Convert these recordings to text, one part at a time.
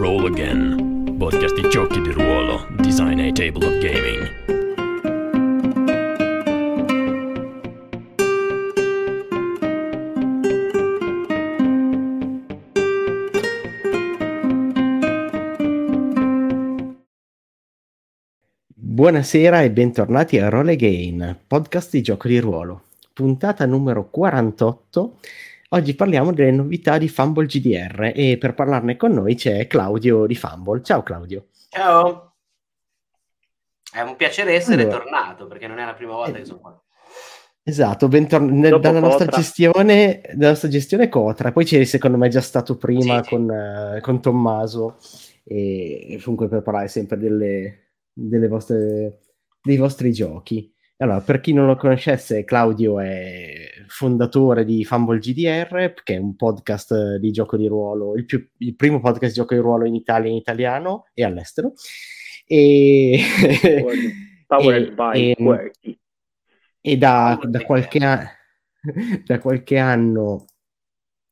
Roll Again, podcast di giochi di ruolo, design a table of gaming. Buonasera e bentornati a Roll Again, podcast di gioco di ruolo, puntata numero 48 Oggi parliamo delle novità di Fumble GDR e per parlarne con noi c'è Claudio di Fumble. Ciao Claudio. Ciao. È un piacere essere allora. tornato perché non è la prima volta eh, che sono qua. Esatto, bentornato dalla nostra gestione, dalla nostra gestione Cotra, poi c'è secondo me già stato prima sì, con, sì. Uh, con, Tommaso e, e comunque per parlare sempre delle, delle vostre, dei vostri giochi. Allora, per chi non lo conoscesse, Claudio è fondatore di Fumble GDR, che è un podcast di gioco di ruolo, il, più, il primo podcast di gioco di ruolo in Italia, in italiano e all'estero. E, Powered by e, e da, da, qualche a- da, qualche anno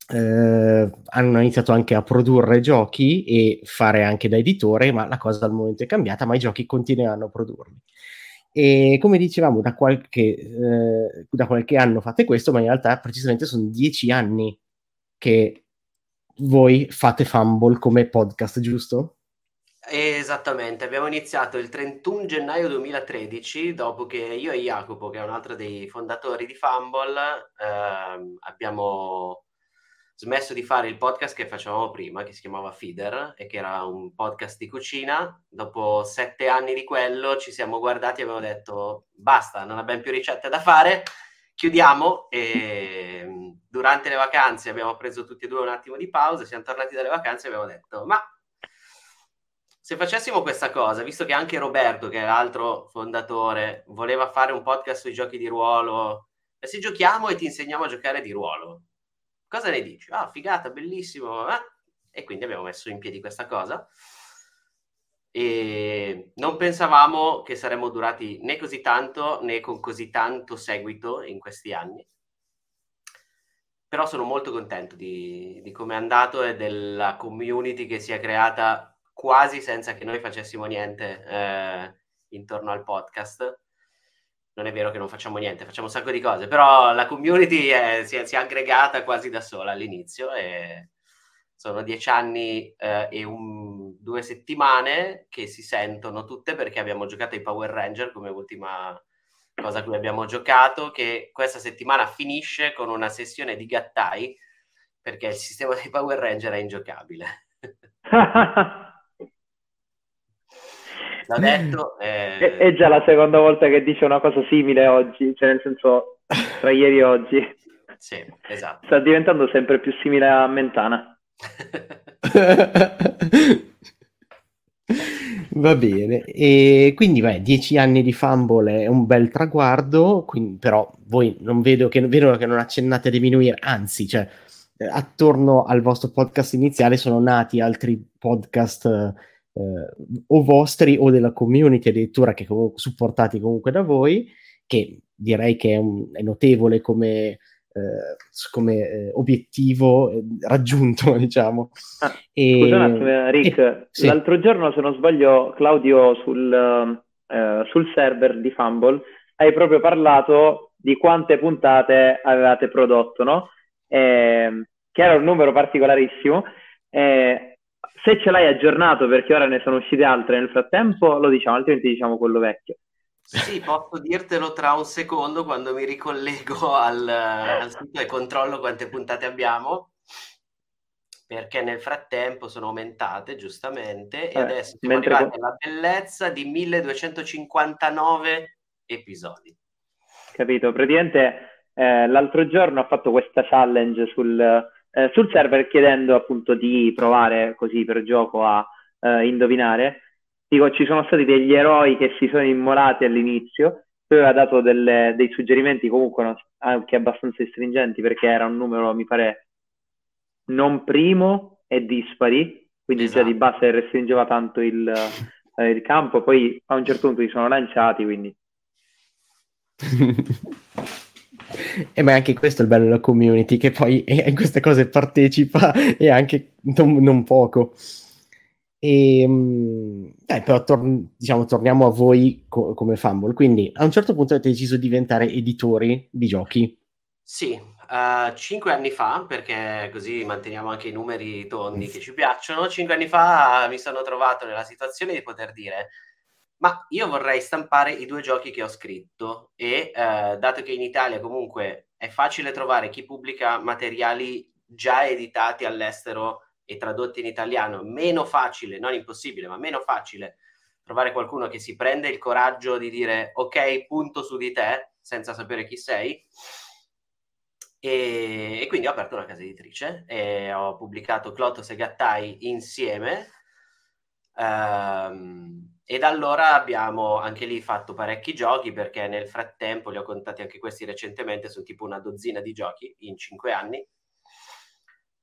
eh, hanno iniziato anche a produrre giochi e fare anche da editore, ma la cosa al momento è cambiata, ma i giochi continueranno a produrli. E come dicevamo, da qualche, eh, da qualche anno fate questo, ma in realtà precisamente sono dieci anni che voi fate Fumble come podcast, giusto? Esattamente, abbiamo iniziato il 31 gennaio 2013, dopo che io e Jacopo, che è un altro dei fondatori di Fumble, eh, abbiamo smesso di fare il podcast che facevamo prima, che si chiamava Feeder e che era un podcast di cucina. Dopo sette anni di quello ci siamo guardati e abbiamo detto basta, non abbiamo più ricette da fare, chiudiamo e mm, durante le vacanze abbiamo preso tutti e due un attimo di pausa, siamo tornati dalle vacanze e abbiamo detto ma se facessimo questa cosa, visto che anche Roberto, che è l'altro fondatore, voleva fare un podcast sui giochi di ruolo, e se giochiamo e ti insegniamo a giocare di ruolo, Cosa ne dici? Ah, figata, bellissimo. Eh? E quindi abbiamo messo in piedi questa cosa. E non pensavamo che saremmo durati né così tanto né con così tanto seguito in questi anni. Però sono molto contento di, di come è andato e della community che si è creata quasi senza che noi facessimo niente eh, intorno al podcast non è vero che non facciamo niente, facciamo un sacco di cose, però la community è, si, è, si, è, aggregata quasi da sola all'inizio e sono dieci anni eh, e un, due settimane che si sentono tutte perché abbiamo giocato ai Power Ranger come ultima cosa a cui abbiamo giocato, che questa settimana finisce con una sessione di gattai perché il sistema dei Power Ranger è ingiocabile. l'ha detto. Eh... È, è, già la seconda volta che dice una cosa simile oggi, cioè nel senso tra ieri e oggi. Sì, esatto. Sta diventando sempre più simile a Mentana. Va bene, e quindi beh, dieci anni di fumble è un bel traguardo, quindi, però voi non vedo che, vedo che non accennate a diminuire, anzi, cioè, attorno al vostro podcast iniziale sono nati altri podcast eh, o vostri o della community addirittura che comunque supportati comunque da voi, che direi che è, un, è notevole come, eh, come eh, obiettivo eh, raggiunto, diciamo. Ah, e, scusa un attimo, Rick, eh, sì. l'altro giorno, se non sbaglio, Claudio sul, eh, sul server di Fumble hai proprio parlato di quante puntate avevate prodotto, no? Eh, che era un numero particolarissimo. Eh, se ce l'hai aggiornato perché ora ne sono uscite altre nel frattempo, lo diciamo, altrimenti diciamo quello vecchio. Sì, posso dirtelo tra un secondo quando mi ricollego al, al sito e controllo quante puntate abbiamo, perché nel frattempo sono aumentate giustamente e eh, adesso siamo mentre... arrivati alla bellezza di 1259 episodi. Capito, praticamente eh, l'altro giorno ho fatto questa challenge sul eh, sul server chiedendo appunto di provare così per gioco a eh, indovinare. Dico, ci sono stati degli eroi che si sono immolati all'inizio, poi aveva dato delle, dei suggerimenti comunque no, anche abbastanza stringenti perché era un numero, mi pare, non primo e dispari, quindi esatto. già di esatto. base restringeva tanto il, eh, il campo, poi a un certo punto si sono lanciati, quindi... E eh, ma anche questo è il bello della community, che poi in queste cose partecipa e anche non, non poco. E, eh, però tor- diciamo, torniamo a voi co- come Fumble. Quindi a un certo punto avete deciso di diventare editori di giochi. Sì, uh, cinque anni fa, perché così manteniamo anche i numeri tondi che ci piacciono, cinque anni fa mi sono trovato nella situazione di poter dire ma io vorrei stampare i due giochi che ho scritto e uh, dato che in Italia comunque è facile trovare chi pubblica materiali già editati all'estero e tradotti in italiano, meno facile, non impossibile, ma meno facile trovare qualcuno che si prende il coraggio di dire ok, punto su di te, senza sapere chi sei. E, e quindi ho aperto una casa editrice e ho pubblicato Clotos e Gattai insieme. Um, e da allora abbiamo anche lì fatto parecchi giochi perché nel frattempo li ho contati anche questi recentemente, sono tipo una dozzina di giochi in cinque anni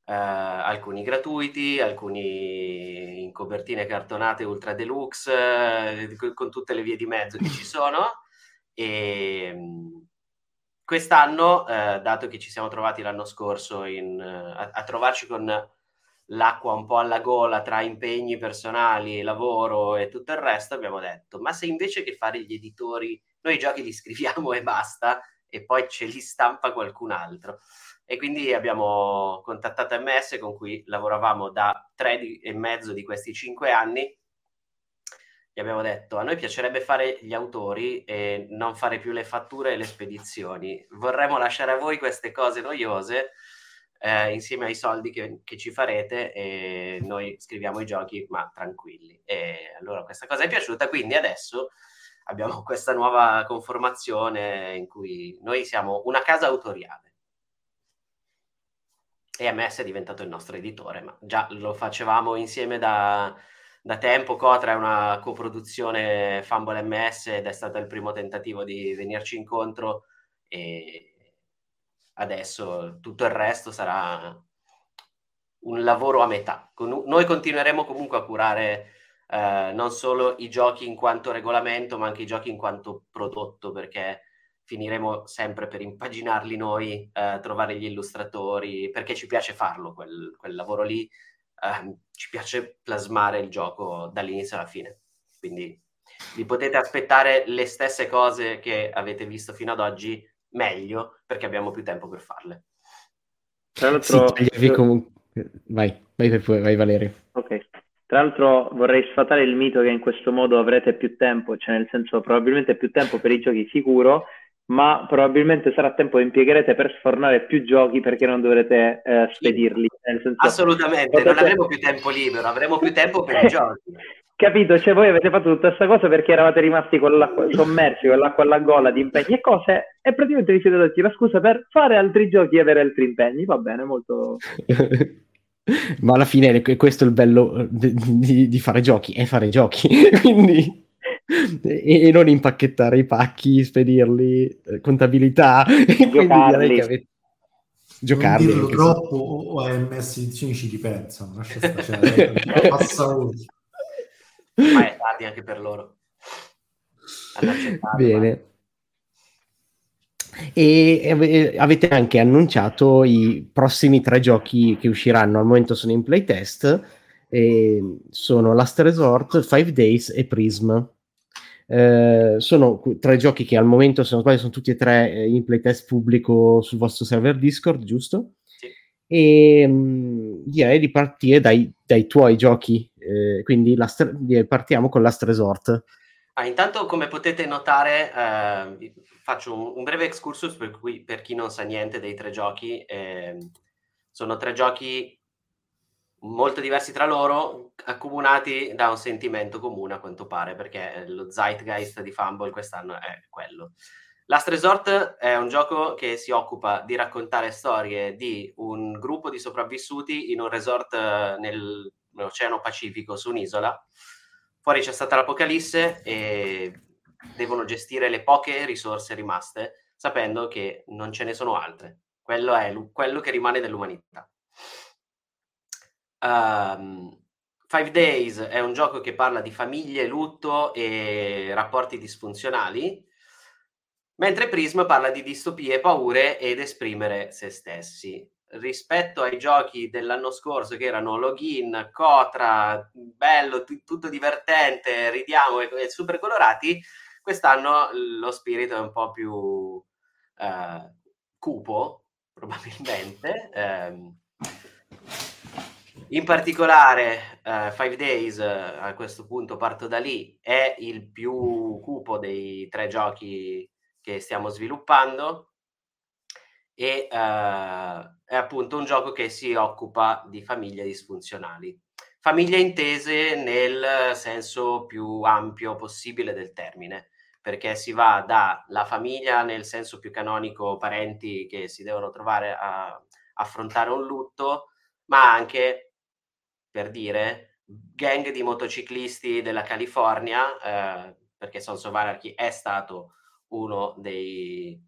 Uh, alcuni gratuiti, alcuni in copertine cartonate ultra deluxe, uh, con tutte le vie di mezzo che ci sono. E um, quest'anno, uh, dato che ci siamo trovati l'anno scorso in, a, a, trovarci con l'acqua un po' alla gola tra impegni personali, lavoro e tutto il resto, abbiamo detto: ma se invece che fare gli editori, noi i giochi li scriviamo e basta, e poi ce li stampa qualcun altro e quindi abbiamo contattato MS con cui lavoravamo da tre e mezzo di questi cinque anni. Gli abbiamo detto a noi piacerebbe fare gli autori e non fare più le fatture e le spedizioni. Vorremmo lasciare a voi queste cose noiose eh, insieme ai soldi che, che, ci farete e noi scriviamo i giochi ma tranquilli. E allora questa cosa è piaciuta, quindi adesso abbiamo questa nuova conformazione in cui noi siamo una casa autoriale e MS è diventato il nostro editore, ma già lo facevamo insieme da, da tempo. Cotra è una coproduzione Fumble MS ed è stato il primo tentativo di venirci incontro e adesso tutto il resto sarà un lavoro a metà. Noi continueremo comunque a curare eh, non solo i giochi in quanto regolamento, ma anche i giochi in quanto prodotto, perché finiremo sempre per impaginarli noi, eh, trovare gli illustratori, perché ci piace farlo quel, quel lavoro lì, eh, ci piace plasmare il gioco dall'inizio alla fine. Quindi vi potete aspettare le stesse cose che avete visto fino ad oggi, meglio, perché abbiamo più tempo per farle. Tra l'altro... Sì, comunque... Vai, vai, vai, vai Valerio. Ok. Tra l'altro vorrei sfatare il mito che in questo modo avrete più tempo, cioè nel senso probabilmente più tempo per i giochi sicuro, ma probabilmente sarà tempo che impiegherete per sfornare più giochi perché non dovrete eh, spedirli. Senso, Assolutamente, potete... non avremo più tempo libero, avremo più tempo per i giochi. Capito? Cioè voi avete fatto tutta questa cosa perché eravate rimasti con l'acqua, sommersi con l'acqua alla gola di impegni e cose e praticamente vi siete dati la scusa per fare altri giochi e avere altri impegni. Va bene, molto... ma alla fine questo è il bello di, di, di fare giochi, è fare giochi. Quindi e, non impacchettare i pacchi, spedirli, eh, contabilità. Giocarli. Avete... Giocarli. Non dirlo troppo o a MS edizioni ci ripensano. Lascia stare, passa oltre. Ma è tardi anche per loro. Bene. E avete anche annunciato i prossimi tre giochi che usciranno al momento sono in playtest e sono Last Resort, Five Days e Prism. Eh, sono tre giochi che al momento, se non sbaglio, sono tutti e tre eh, in playtest pubblico sul vostro server Discord, giusto? Sì. E mh, mm, direi di partire dai, dai tuoi giochi, eh, quindi last, partiamo con Last Resort. Ah, intanto, come potete notare, eh, faccio un, un, breve excursus per, cui, per, chi non sa niente dei tre giochi. Ehm, sono tre giochi molto diversi tra loro, accomunati da un sentimento comune a quanto pare, perché lo zeitgeist di Fumble quest'anno è quello. Last Resort è un gioco che si occupa di raccontare storie di un gruppo di sopravvissuti in un resort eh, nel, nell'Oceano Pacifico su un'isola. Fuori c'è stata l'apocalisse e devono gestire le poche risorse rimaste, sapendo che non ce ne sono altre. Quello è quello che rimane dell'umanità. Um, Five Days è un gioco che parla di famiglie, lutto e rapporti disfunzionali, mentre Prism parla di distopie, paure ed esprimere se stessi. Rispetto ai giochi dell'anno scorso che erano login, Cotra, bello, t- tutto divertente, ridiamo e, e, super colorati, quest'anno lo spirito è un po' più eh, cupo, probabilmente. Eh, in particolare, uh, Five Days, a questo punto parto da lì, è il più cupo dei tre giochi che stiamo sviluppando e uh, è appunto un gioco che si occupa di famiglie disfunzionali. Famiglie intese nel senso più ampio possibile del termine, perché si va dalla famiglia nel senso più canonico, parenti che si devono trovare a affrontare un lutto, ma anche per dire, gang di motociclisti della California, eh, perché Sons of Anarchy è stato uno dei,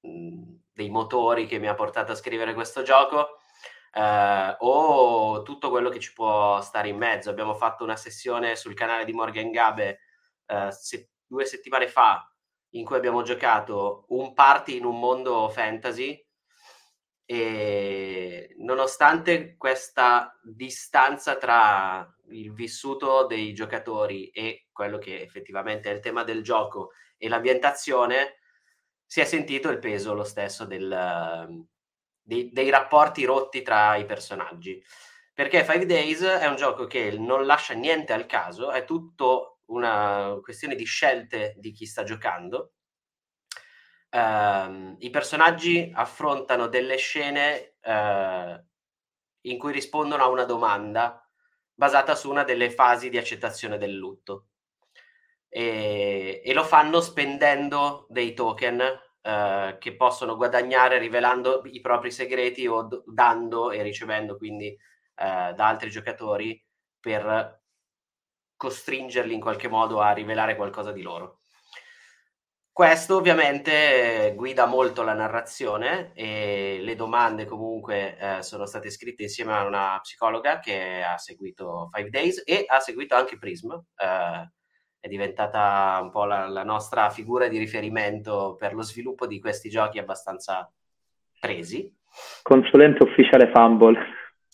mh, mm, dei, motori che mi ha portato a scrivere questo gioco, eh, o tutto quello che ci può stare in mezzo. Abbiamo fatto una sessione sul canale di Morgan Gabe eh, se, due settimane fa in cui abbiamo giocato un party in un mondo fantasy e nonostante questa distanza tra il vissuto dei giocatori e quello che effettivamente è il tema del gioco e l'ambientazione, si è sentito il peso lo stesso del, dei, dei rapporti rotti tra i personaggi. Perché Five Days è un gioco che non lascia niente al caso, è tutto una questione di scelte di chi sta giocando ehm, i personaggi affrontano delle scene eh, in cui rispondono a una domanda basata su una delle fasi di accettazione del lutto. E, e lo fanno spendendo dei token eh, che possono guadagnare rivelando i propri segreti o d- dando e ricevendo quindi eh, da altri giocatori per costringerli in qualche modo a rivelare qualcosa di loro. Questo ovviamente guida molto la narrazione e le domande comunque eh, sono state scritte insieme a una psicologa che ha seguito Five Days e ha seguito anche Prism. Eh, è diventata un po' la, la, nostra figura di riferimento per lo sviluppo di questi giochi abbastanza presi. Consulente ufficiale Fumble.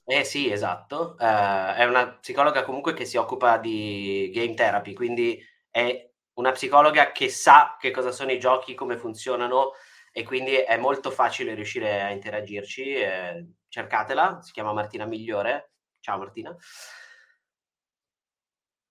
Eh sì, esatto. Eh, è una psicologa comunque che si occupa di game therapy, quindi è una psicologa che sa che cosa sono i giochi, come funzionano e quindi è molto facile riuscire a interagirci. Eh, cercatela, si chiama Martina Migliore. Ciao Martina.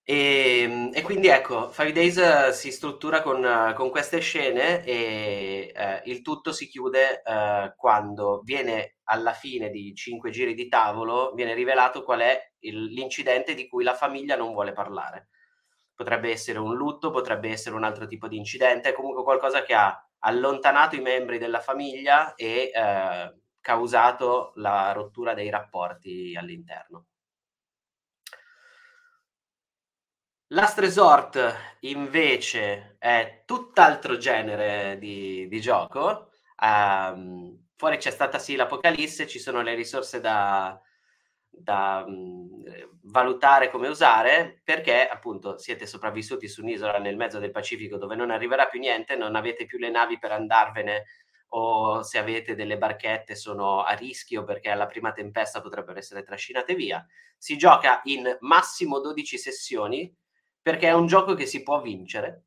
E, ehm, e, quindi ecco, Five Days si struttura con, con queste scene e eh, il tutto si chiude eh, quando viene alla fine di cinque giri di tavolo, viene rivelato qual è il, l'incidente di cui la famiglia non vuole parlare potrebbe essere un lutto, potrebbe essere un altro tipo di incidente, è comunque qualcosa che ha allontanato i membri della famiglia e eh, causato la rottura dei rapporti all'interno. Last Resort invece è tutt'altro genere di, di gioco. Um, fuori c'è stata sì l'apocalisse, ci sono le risorse da, da mh, valutare come usare perché appunto siete sopravvissuti su un'isola nel mezzo del Pacifico dove non arriverà più niente, non avete più le navi per andarvene o se avete delle barchette sono a rischio perché alla prima tempesta potrebbero essere trascinate via. Si gioca in massimo 12 sessioni perché è un gioco che si può vincere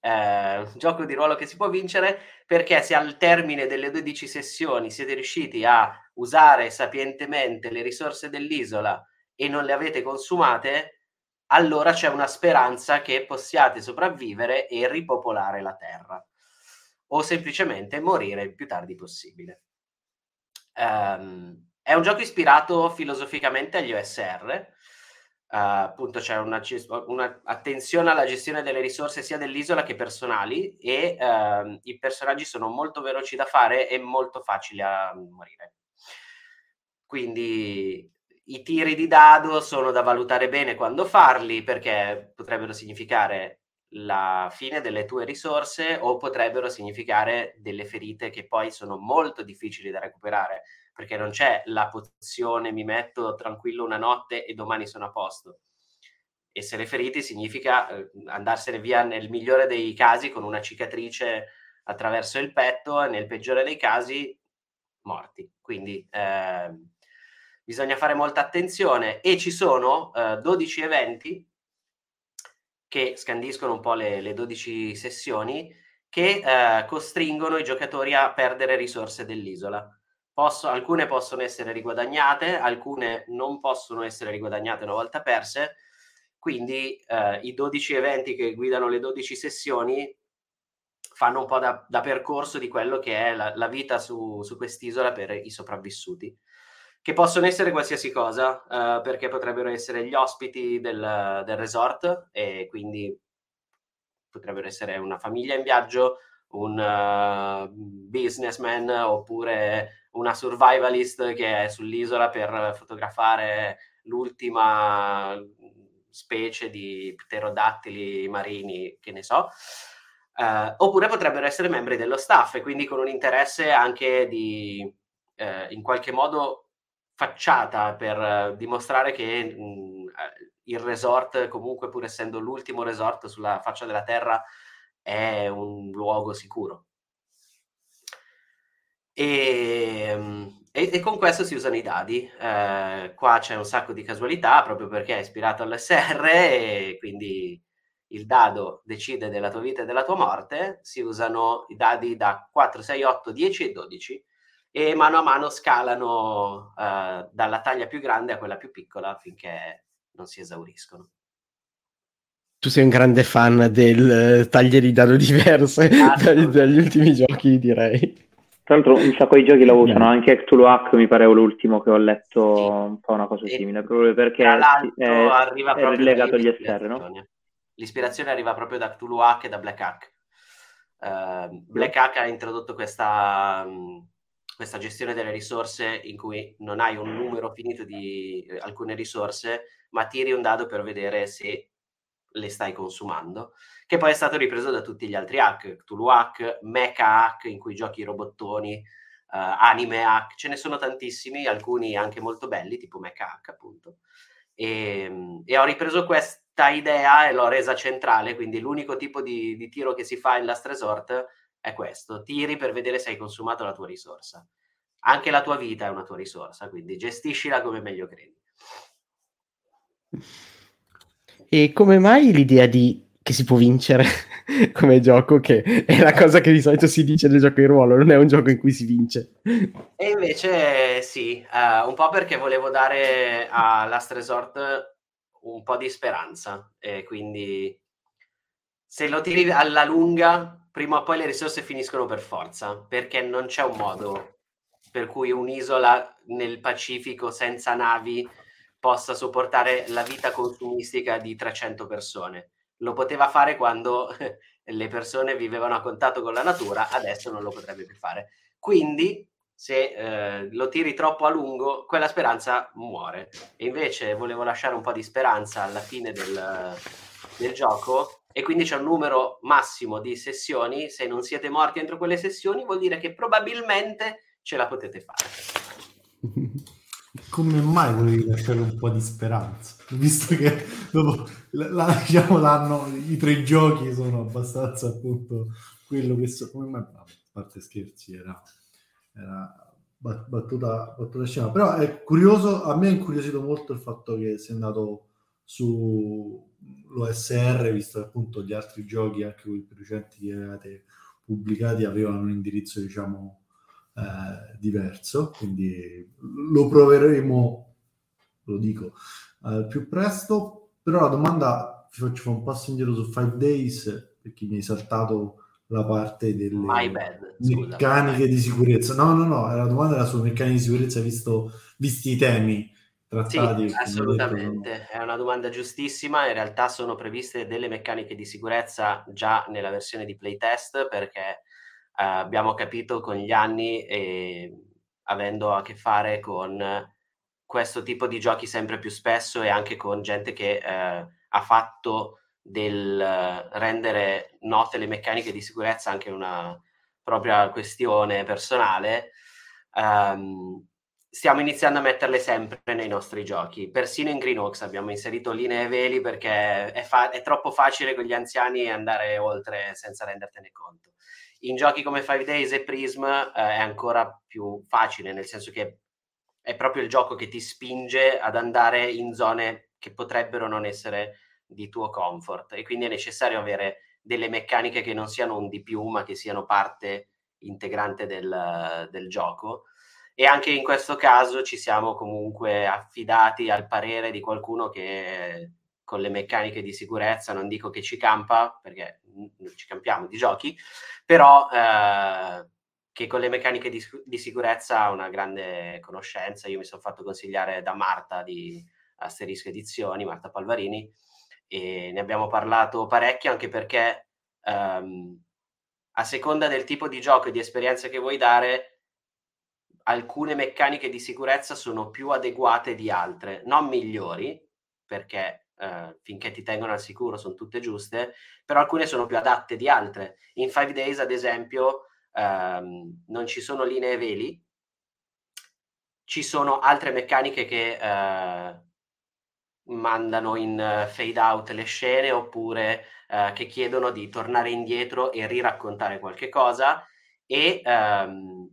eh, un gioco di ruolo che si può vincere perché se al termine delle 12 sessioni siete riusciti a usare sapientemente le risorse dell'isola e non le avete consumate, allora c'è una speranza che possiate sopravvivere e ripopolare la Terra o semplicemente morire il più tardi possibile. Um, è un gioco ispirato filosoficamente agli OSR, appunto c'è una, una, attenzione alla gestione delle risorse sia dell'isola che personali e uh, i personaggi sono molto veloci da fare e molto facili a morire. Quindi i tiri di dado sono da valutare bene quando farli perché potrebbero significare la fine delle tue risorse o potrebbero significare delle ferite che poi sono molto difficili da recuperare perché non c'è la pozione mi metto tranquillo una notte e domani sono a posto. Essere feriti significa eh, andarsene via nel migliore dei casi con una cicatrice attraverso il petto e nel peggiore dei casi morti. Quindi eh, bisogna fare molta attenzione e ci sono eh, 12 eventi che scandiscono un po' le, le 12 sessioni che eh, costringono i giocatori a perdere risorse dell'isola. Posso, alcune possono essere riguadagnate, alcune non possono essere riguadagnate una volta perse, quindi eh, i 12 eventi che guidano le 12 sessioni fanno un po' da, da percorso di quello che è la, la vita su, su, quest'isola per i sopravvissuti, che possono essere qualsiasi cosa, eh, perché potrebbero essere gli ospiti del, del resort e quindi potrebbero essere una famiglia in viaggio, un uh, businessman oppure una survivalist che è sull'isola per fotografare l'ultima specie di pterodattili marini, che ne so. Uh, oppure potrebbero essere membri dello staff e quindi con un interesse anche di uh, in qualche modo facciata per dimostrare che mh, il resort, comunque pur essendo l'ultimo resort sulla faccia della terra, è un luogo sicuro. E, ehm, e, e con questo si usano i dadi. Eh, qua c'è un sacco di casualità proprio perché è ispirato all'SR e quindi il dado decide della tua vita e della tua morte. Si usano i dadi da 4, 6, 8, 10 e 12 e mano a mano scalano eh, dalla taglia più grande a quella più piccola finché non si esauriscono. Tu sei un grande fan del uh, taglie di dado diverse ah, dagli, dagli, ultimi giochi, direi. Tra l'altro un sacco di giochi lo usano, anche Cthulhu Hack mi pare l'ultimo che ho letto, sì. un po' una cosa simile, proprio perché è, arriva è legato agli SR, no? L'ispirazione arriva proprio da Cthulhu Hack e da Black Hack. Uh, Black Hack ha introdotto questa, questa gestione delle risorse in cui non hai un numero finito di eh, alcune risorse, ma tiri un dado per vedere se le stai consumando, che poi è stato ripreso da tutti gli altri hack, Cthulhu hack, Mecha hack in cui giochi robottoni, uh, anime hack, ce ne sono tantissimi, alcuni anche molto belli, tipo Mecha hack appunto. E, ehm, e, ho ripreso questa idea e l'ho resa centrale, quindi l'unico tipo di, di tiro che si fa in Last Resort è questo, tiri per vedere se hai consumato la tua risorsa. Anche la tua vita è una tua risorsa, quindi gestiscila come meglio credi. E come mai l'idea di che si può vincere come gioco, che è la cosa che di solito si dice nel gioco di ruolo, non è un gioco in cui si vince. E invece sì, uh, un po' perché volevo dare a Last Resort un po' di speranza e quindi se lo tiri alla lunga, prima o poi le risorse finiscono per forza, perché non c'è un modo per cui un'isola nel Pacifico senza navi possa sopportare la vita consumistica di 300 persone. Lo poteva fare quando le persone vivevano a contatto con la natura, adesso non lo potrebbe più fare. Quindi, se eh, lo tiri troppo a lungo, quella speranza muore. E invece volevo lasciare un po' di speranza alla fine del, del gioco e quindi c'è un numero massimo di sessioni. Se non siete morti entro quelle sessioni, vuol dire che probabilmente ce la potete fare. come mai volevi lasciare un po' di speranza? Visto che dopo la, la, diciamo, l'anno, i tre giochi sono abbastanza appunto quello che so, come mai, a parte scherzi, era, era battuta, battuta scena. Però è curioso, a me è incuriosito molto il fatto che sia andato su l'OSR, visto che appunto gli altri giochi, anche quelli più recenti che avevate pubblicati, avevano un indirizzo, diciamo, eh, diverso, quindi lo proveremo, lo dico, eh, più presto, però la domanda, vi faccio un passo indietro su Five Days, perché mi hai saltato la parte delle bad, meccaniche di sicurezza. No, no, no, la domanda era sulle meccaniche di sicurezza visto, visti i temi trattati. Sì, assolutamente, detto, no? è una domanda giustissima. In realtà sono previste delle meccaniche di sicurezza già nella versione di playtest perché abbiamo capito con gli anni, e avendo a che fare con questo tipo di giochi sempre più spesso e anche con gente che eh, ha fatto del rendere note le meccaniche di sicurezza anche una propria questione personale, um, stiamo iniziando a metterle sempre nei nostri giochi. Persino in Greenbox abbiamo inserito linee e veli perché è, fa- è, troppo facile con gli anziani andare oltre senza rendertene conto. In giochi come Five Days e Prism eh, è ancora più facile, nel senso che è proprio il gioco che ti spinge ad andare in zone che potrebbero non essere di tuo comfort. E quindi è necessario avere delle meccaniche che non siano un di più ma che siano parte integrante del, del gioco. E anche in questo caso ci siamo comunque affidati al parere di qualcuno che con le meccaniche di sicurezza, non dico che ci campa, perché ci campiamo di giochi, però eh, che con le meccaniche di, di, sicurezza ha una grande conoscenza. Io mi sono fatto consigliare da Marta di Asterisco Edizioni, Marta Palvarini, e ne abbiamo parlato parecchio anche perché ehm, a seconda del tipo di gioco e di esperienza che vuoi dare, alcune meccaniche di sicurezza sono più adeguate di altre, non migliori, perché eh, finché ti tengono al sicuro sono tutte giuste, però alcune sono più adatte di altre. In Five Days, ad esempio, ehm, non ci sono linee veli, ci sono altre meccaniche che eh, mandano in fade out le scene oppure eh, che chiedono di tornare indietro e riraccontare qualche cosa e ehm,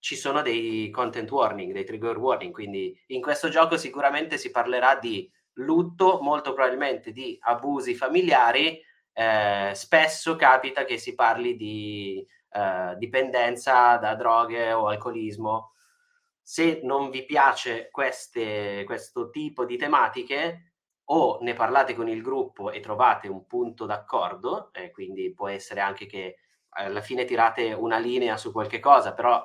ci sono dei content warning, dei trigger warning, quindi in questo gioco sicuramente si parlerà di lutto, molto probabilmente di abusi familiari, eh, spesso capita che si parli di eh, dipendenza da droghe o alcolismo. Se non vi piace queste, questo tipo di tematiche, o ne parlate con il gruppo e trovate un punto d'accordo, eh, quindi può essere anche che alla fine tirate una linea su qualche cosa, però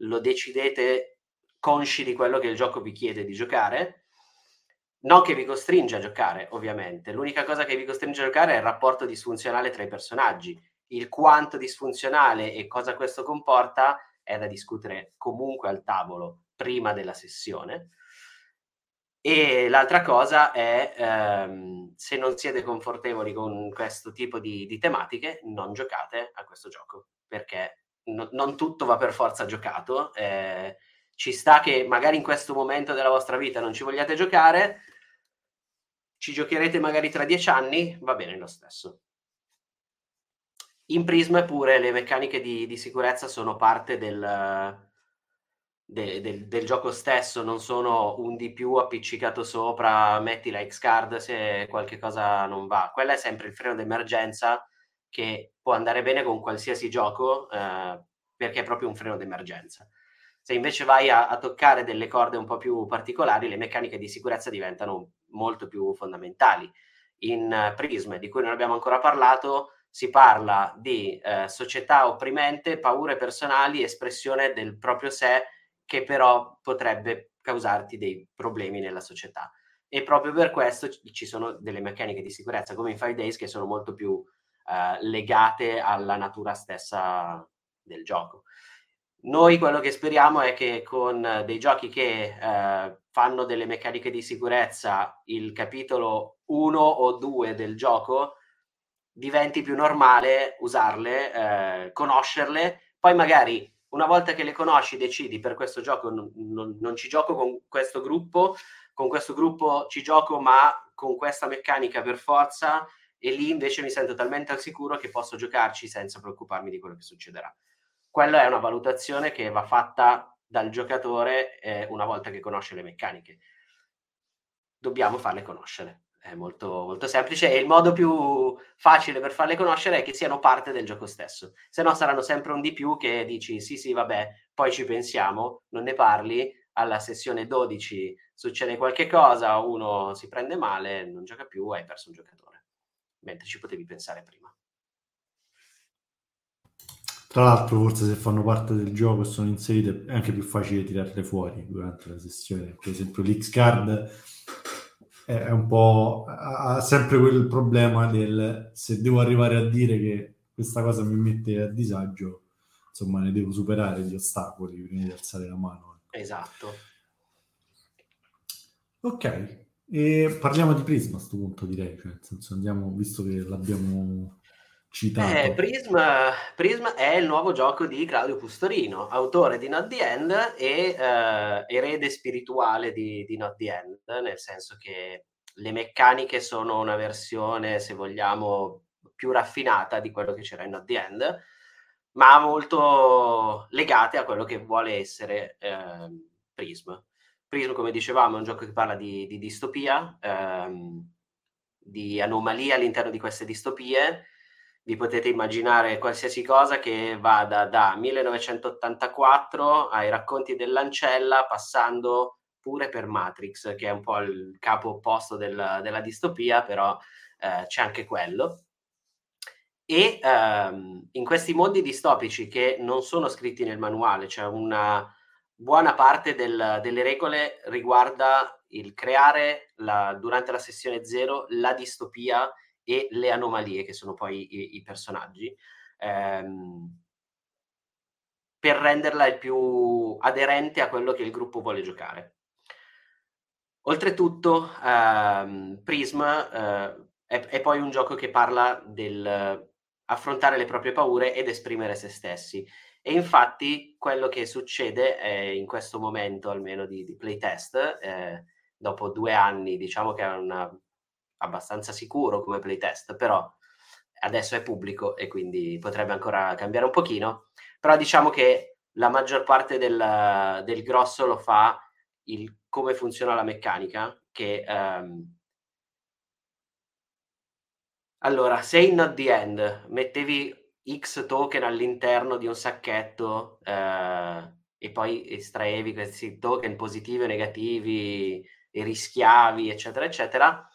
lo decidete consci di quello che il gioco vi chiede di giocare, non che vi costringe a giocare, ovviamente. L'unica cosa che vi costringe a giocare è il rapporto disfunzionale tra i personaggi. Il quanto disfunzionale e cosa questo comporta è da discutere comunque al tavolo prima della sessione. E l'altra cosa è, ehm, se non siete confortevoli con questo tipo di, di tematiche, non giocate a questo gioco, perché no, non tutto va per forza giocato. Eh, ci sta che magari in questo momento della vostra vita non ci vogliate giocare, ci giocherete magari tra dieci anni, va bene lo stesso. In Prism pure le meccaniche di, di sicurezza sono parte del, de, de, del gioco stesso, non sono un di più appiccicato sopra, metti la X-Card se qualche cosa non va. Quella è sempre il freno d'emergenza che può andare bene con qualsiasi gioco eh, perché è proprio un freno d'emergenza. Se invece vai a, a, toccare delle corde un po' più particolari, le meccaniche di sicurezza diventano molto più fondamentali. In uh, Prism, di cui non abbiamo ancora parlato, si parla di uh, società opprimente, paure personali, espressione del proprio sé, che però potrebbe causarti dei problemi nella società. E proprio per questo ci sono delle meccaniche di sicurezza, come in Five Days, che sono molto più uh, legate alla natura stessa del gioco. Noi quello che speriamo è che con dei giochi che eh, fanno delle meccaniche di sicurezza il capitolo 1 o 2 del gioco diventi più normale usarle, eh, conoscerle, poi magari una volta che le conosci decidi per questo gioco non, non, non ci gioco con questo gruppo, con questo gruppo ci gioco ma con questa meccanica per forza e lì invece mi sento talmente al sicuro che posso giocarci senza preoccuparmi di quello che succederà quella è una valutazione che va fatta dal giocatore eh, una volta che conosce le meccaniche. Dobbiamo farle conoscere. È molto, molto semplice e il modo più facile per farle conoscere è che siano parte del gioco stesso. Se no saranno sempre un di più che dici sì sì vabbè, poi ci pensiamo, non ne parli, alla sessione 12 succede qualche cosa, uno si prende male, non gioca più, hai perso un giocatore. Mentre ci potevi pensare prima. Tra l'altro, forse se fanno parte del gioco e sono inserite è anche più facile tirarle fuori durante la sessione. Per esempio, l'X-Card è un po' ha sempre quel problema del se devo arrivare a dire che questa cosa mi mette a disagio, insomma, ne devo superare gli ostacoli prima di alzare la mano. Ecco. Esatto. Ok, e parliamo di Prisma a questo punto, direi. Cioè, nel senso, andiamo, visto che l'abbiamo citato. Eh, Prism, Prism, è il nuovo gioco di Claudio Pustorino, autore di Not the End e eh, erede spirituale di, di Not the End, nel senso che le meccaniche sono una versione, se vogliamo, più raffinata di quello che c'era in Not the End, ma molto legate a quello che vuole essere eh, Prism. Prism, come dicevamo, è un gioco che parla di, di distopia, ehm, di anomalie all'interno di queste distopie. Vi potete immaginare qualsiasi cosa che vada da 1984 ai racconti dell'ancella, passando pure per Matrix, che è un po' il capo opposto del, della distopia, però eh, c'è anche quello. E ehm, in questi mondi distopici che non sono scritti nel manuale, cioè una buona parte del, delle regole riguarda il creare la, durante la sessione zero la distopia e le anomalie che sono poi i, i personaggi ehm, per renderla il più aderente a quello che il gruppo vuole giocare. Oltretutto, ehm, Prism eh, è, è, poi un gioco che parla del affrontare le proprie paure ed esprimere se stessi. E infatti quello che succede eh, in questo momento, almeno di, di playtest, eh, dopo due anni, diciamo che è una, abbastanza sicuro come playtest, però adesso è pubblico e quindi potrebbe ancora cambiare un pochino, però diciamo che la maggior parte del, del grosso lo fa il come funziona la meccanica, che ehm, allora, se in Not the End mettevi X token all'interno di un sacchetto eh, e poi estraevi questi token positivi o negativi e rischiavi, eccetera, eccetera,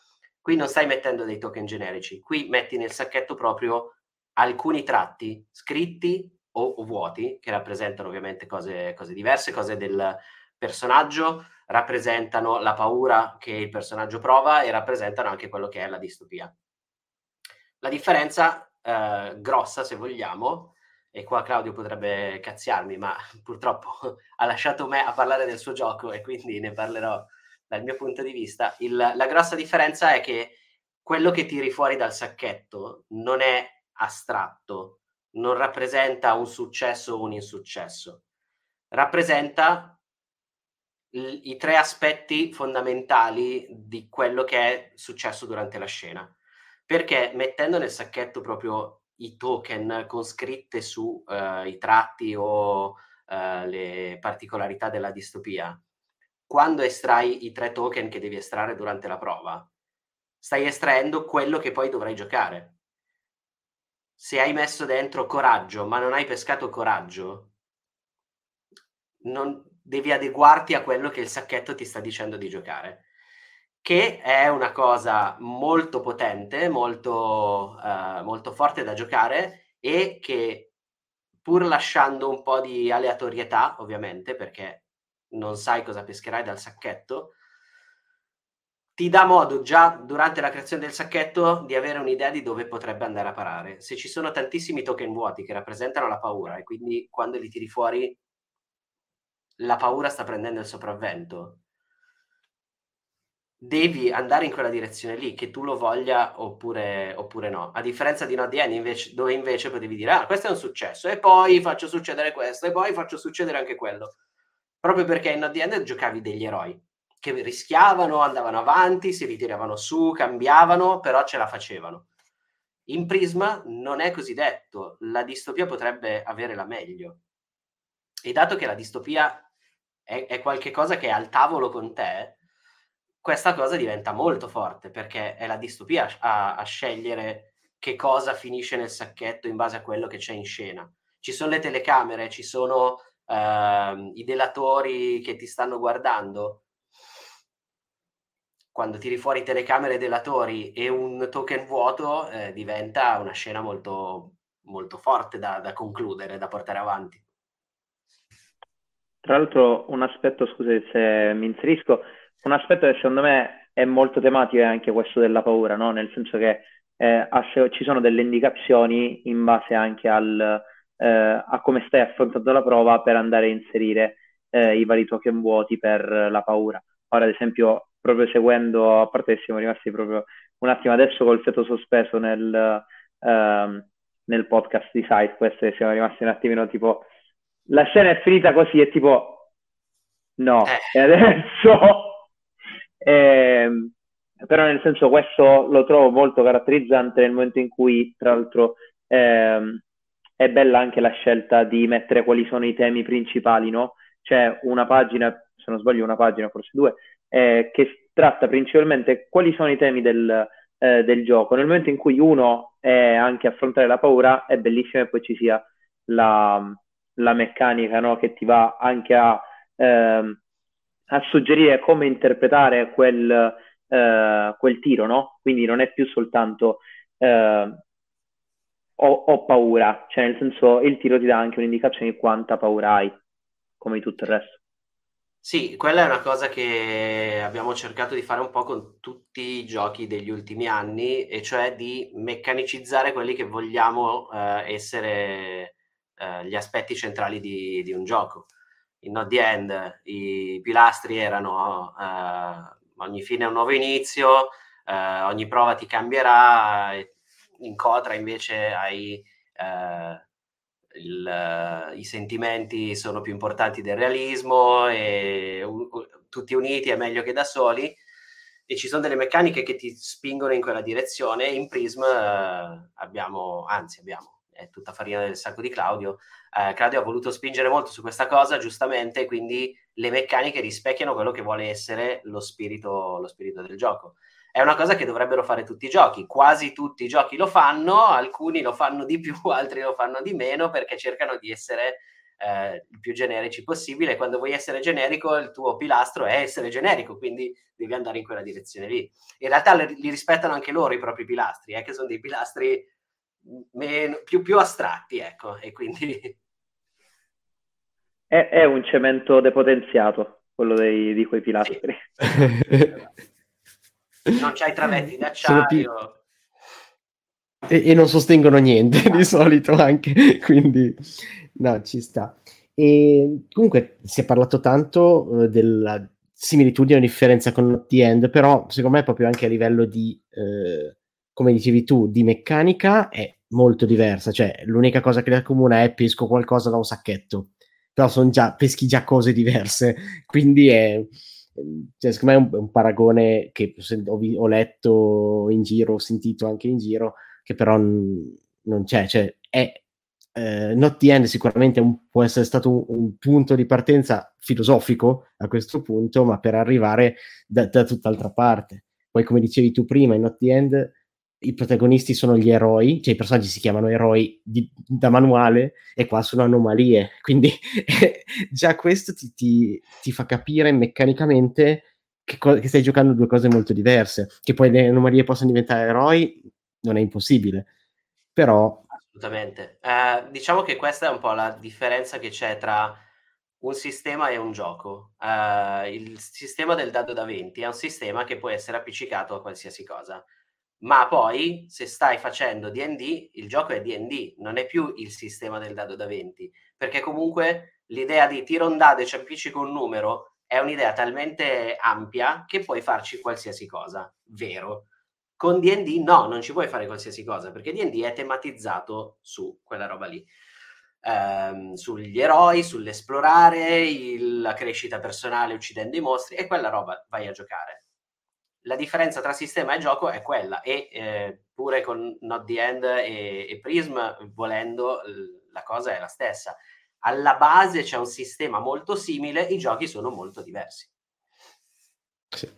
qui non stai mettendo dei token generici, qui metti nel sacchetto proprio alcuni tratti scritti o, o vuoti, che rappresentano ovviamente cose, cose diverse, cose del personaggio, rappresentano la paura che il personaggio prova e rappresentano anche quello che è la distopia. La differenza eh, grossa, se vogliamo, e qua Claudio potrebbe cazziarmi, ma purtroppo ha lasciato me a parlare del suo gioco e quindi ne parlerò dal mio punto di vista. Il, la grossa differenza è che quello che tiri fuori dal sacchetto non è astratto, non rappresenta un successo o un insuccesso, rappresenta i, i tre aspetti fondamentali di quello che è successo durante la scena perché mettendo nel sacchetto proprio i token con scritte su uh, i tratti o uh, le particolarità della distopia, quando estrai i tre token che devi estrarre durante la prova, stai estraendo quello che poi dovrai giocare. Se hai messo dentro coraggio, ma non hai pescato coraggio, non devi adeguarti a quello che il sacchetto ti sta dicendo di giocare che è una cosa molto potente, molto, uh, molto forte da giocare e che pur lasciando un po' di aleatorietà, ovviamente, perché non sai cosa pescherai dal sacchetto, ti dà modo già durante la creazione del sacchetto di avere un'idea di dove potrebbe andare a parare. Se ci sono tantissimi token vuoti che rappresentano la paura e quindi quando li tiri fuori la paura sta prendendo il sopravvento, devi andare in quella direzione lì, che tu lo voglia oppure, oppure no. A differenza di No The End, invece, dove invece potevi dire, ah, questo è un successo, e poi faccio succedere questo, e poi faccio succedere anche quello. Proprio perché in End giocavi degli eroi, che rischiavano, andavano avanti, si ritiravano su, cambiavano, però ce la facevano. In Prisma non è così detto, la distopia potrebbe avere la meglio. E dato che la distopia è, è qualche cosa che è al tavolo con te, questa cosa diventa molto forte perché è la distopia a, a, scegliere che cosa finisce nel sacchetto in base a quello che c'è in scena. Ci sono le telecamere, ci sono uh, i delatori che ti stanno guardando. Quando tiri fuori telecamere e delatori e un token vuoto, eh, diventa una scena molto, molto forte da, da concludere, da portare avanti. Tra l'altro, un aspetto, scusi se mi inserisco, un aspetto che secondo me è molto tematico è anche questo della paura, no? Nel senso che eh, ci sono delle indicazioni in base anche al, eh, a come stai affrontando la prova per andare a inserire eh, i vari token vuoti per la paura. Ora, ad esempio, proprio seguendo, a parte che siamo rimasti proprio un attimo adesso col fiato sospeso nel, ehm, nel podcast di SideQuest, siamo rimasti un attimino tipo la scena è finita così e tipo no, eh. e adesso eh, però nel senso questo lo trovo molto caratterizzante nel momento in cui, tra l'altro, ehm, è bella anche la scelta di mettere quali sono i temi principali, no? C'è una pagina, se non sbaglio una pagina, forse due, eh, che tratta principalmente quali sono i temi del, eh, del gioco. Nel momento in cui uno è anche affrontare la paura, è bellissimo e poi ci sia la, la meccanica no? che ti va anche a, ehm, a suggerire come interpretare quel, eh, quel tiro, no? Quindi non è più soltanto eh, ho, ho, paura, cioè nel senso il tiro ti dà anche un'indicazione di quanta paura hai, come tutto il resto. Sì, quella è una cosa che abbiamo cercato di fare un po' con tutti i giochi degli ultimi anni, e cioè di meccanicizzare quelli che vogliamo eh, essere eh, gli aspetti centrali di, di, un gioco. In Not the End i pilastri erano eh, ogni fine è un nuovo inizio, eh, ogni prova ti cambierà, in Cotra invece hai eh, il, i sentimenti sono più importanti del realismo e u, tutti uniti è meglio che da soli e ci sono delle meccaniche che ti spingono in quella direzione. In Prism eh, abbiamo, anzi abbiamo, è tutta farina del sacco di Claudio, eh, Claudio ha voluto spingere molto su questa cosa giustamente, quindi le meccaniche rispecchiano quello che vuole essere lo spirito, lo spirito del gioco è una cosa che dovrebbero fare tutti i giochi. Quasi tutti i giochi lo fanno, alcuni lo fanno di più, altri lo fanno di meno perché cercano di essere eh, il più generici possibile. Quando vuoi essere generico, il tuo pilastro è essere generico, quindi devi andare in quella direzione lì. In realtà li rispettano anche loro i propri pilastri, eh, che sono dei pilastri meno, più, più astratti, ecco, e quindi... È, è un cemento depotenziato, quello dei, di quei pilastri. Sì. non c'hai travetti d'acciaio. E, e, non sostengono niente di solito anche, quindi no, ci sta. E comunque si è parlato tanto uh, della similitudine o differenza con The End, però secondo me proprio anche a livello di, uh, come dicevi tu, di meccanica è molto diversa, cioè l'unica cosa che le accomuna è pesco qualcosa da un sacchetto, però sono già, peschi già cose diverse, quindi è cioè, secondo me è un, un paragone che ho, ho, letto in giro, ho sentito anche in giro, che però n- non c'è, cioè è eh, Not the End sicuramente un, può essere stato un, un, punto di partenza filosofico a questo punto, ma per arrivare da, da tutt'altra parte. Poi, come dicevi tu prima, in Not the End i protagonisti sono gli eroi, cioè i personaggi si chiamano eroi di, da manuale e qua sono anomalie, quindi già questo ti, ti, ti, fa capire meccanicamente che, co- che, stai giocando due cose molto diverse, che poi le anomalie possano diventare eroi non è impossibile, però... Assolutamente. Eh, diciamo che questa è un po' la differenza che c'è tra un sistema e un gioco. Uh, il sistema del dado da 20 è un sistema che può essere appiccicato a qualsiasi cosa ma poi se stai facendo DD, il gioco è DD, non è più il sistema del dado da 20, perché comunque l'idea di tiro un dado e ci appiccico un numero è un'idea talmente ampia che puoi farci qualsiasi cosa, vero? Con DD no, non ci puoi fare qualsiasi cosa, perché DD è tematizzato su quella roba lì. Ehm, sugli eroi, sull'esplorare, il, la crescita personale uccidendo i mostri e quella roba vai a giocare la differenza tra sistema e gioco è quella e eh, pure con Not the End e, e Prism volendo la cosa è la stessa alla base c'è un sistema molto simile i giochi sono molto diversi sì.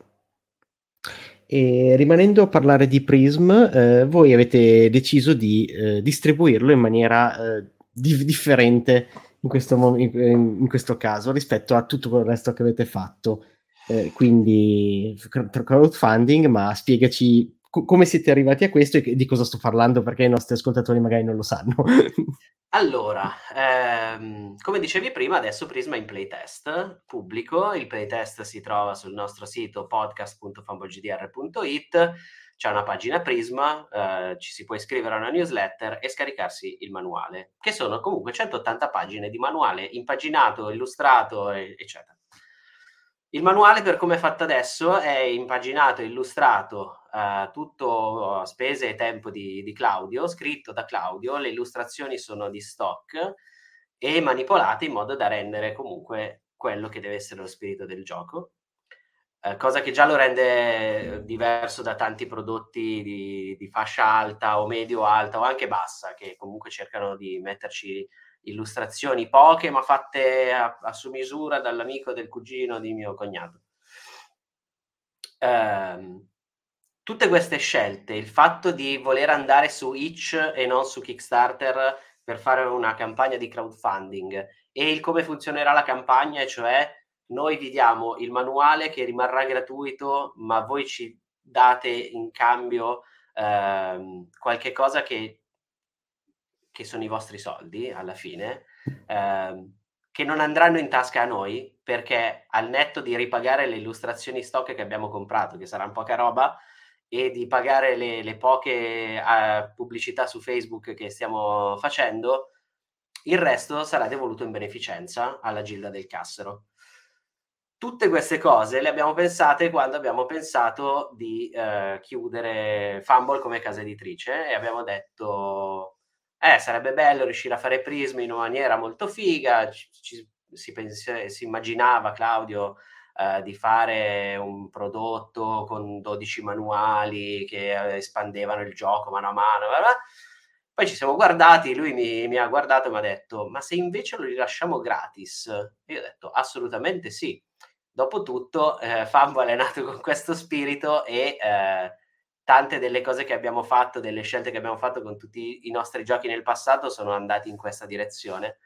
E rimanendo a parlare di Prism, eh, voi avete deciso di eh, distribuirlo in maniera eh, di- differente in questo, mom- in, in questo, caso rispetto a tutto il resto che avete fatto. Eh, quindi crowdfunding, ma spiegaci co- come siete arrivati a questo e di cosa sto parlando perché i nostri ascoltatori magari non lo sanno. allora, ehm, come dicevi prima, adesso Prisma è in playtest pubblico, il playtest si trova sul nostro sito podcast.fambolgdr.it, c'è una pagina Prisma, eh, ci si può iscrivere a una newsletter e scaricarsi il manuale, che sono comunque 180 pagine di manuale impaginato, illustrato, eccetera. Il manuale, per come è fatto adesso, è impaginato, illustrato, eh, tutto a spese e tempo di, di, Claudio, scritto da Claudio, le illustrazioni sono di stock e manipolate in modo da rendere comunque quello che deve essere lo spirito del gioco. eh, cosa che già lo rende diverso da tanti prodotti di, di fascia alta o medio-alta o anche bassa, che comunque cercano di metterci illustrazioni poche ma fatte a, a su misura dall'amico del cugino di mio cognato. Um, tutte queste scelte, il fatto di voler andare su Itch e non su Kickstarter per fare una campagna di crowdfunding e il come funzionerà la campagna, cioè noi vi diamo il manuale che rimarrà gratuito, ma voi ci date in cambio ehm, qualche cosa che, che, sono i vostri soldi alla fine, ehm, che non andranno in tasca a noi, perché al netto di ripagare le illustrazioni stock che abbiamo comprato, che saranno poca roba, e di pagare le, le poche uh, pubblicità su Facebook che stiamo facendo, il resto sarà devoluto in beneficenza alla Gilda del Cassero. Tutte queste cose le abbiamo pensate quando abbiamo pensato di uh, chiudere Fumble come casa editrice e abbiamo detto eh, sarebbe bello riuscire a fare Prism in una maniera molto figa, ci, ci, si, pens- si immaginava Claudio eh, di fare un prodotto con 12 manuali che espandevano il gioco mano a mano. Blah blah. Poi ci siamo guardati, lui mi, mi, ha guardato e mi ha detto, ma se invece lo rilasciamo gratis? io ho detto, assolutamente sì. Dopotutto, eh, Fumble è nato con questo spirito e eh, tante delle cose che abbiamo fatto, delle scelte che abbiamo fatto con tutti i nostri giochi nel passato sono andati in questa direzione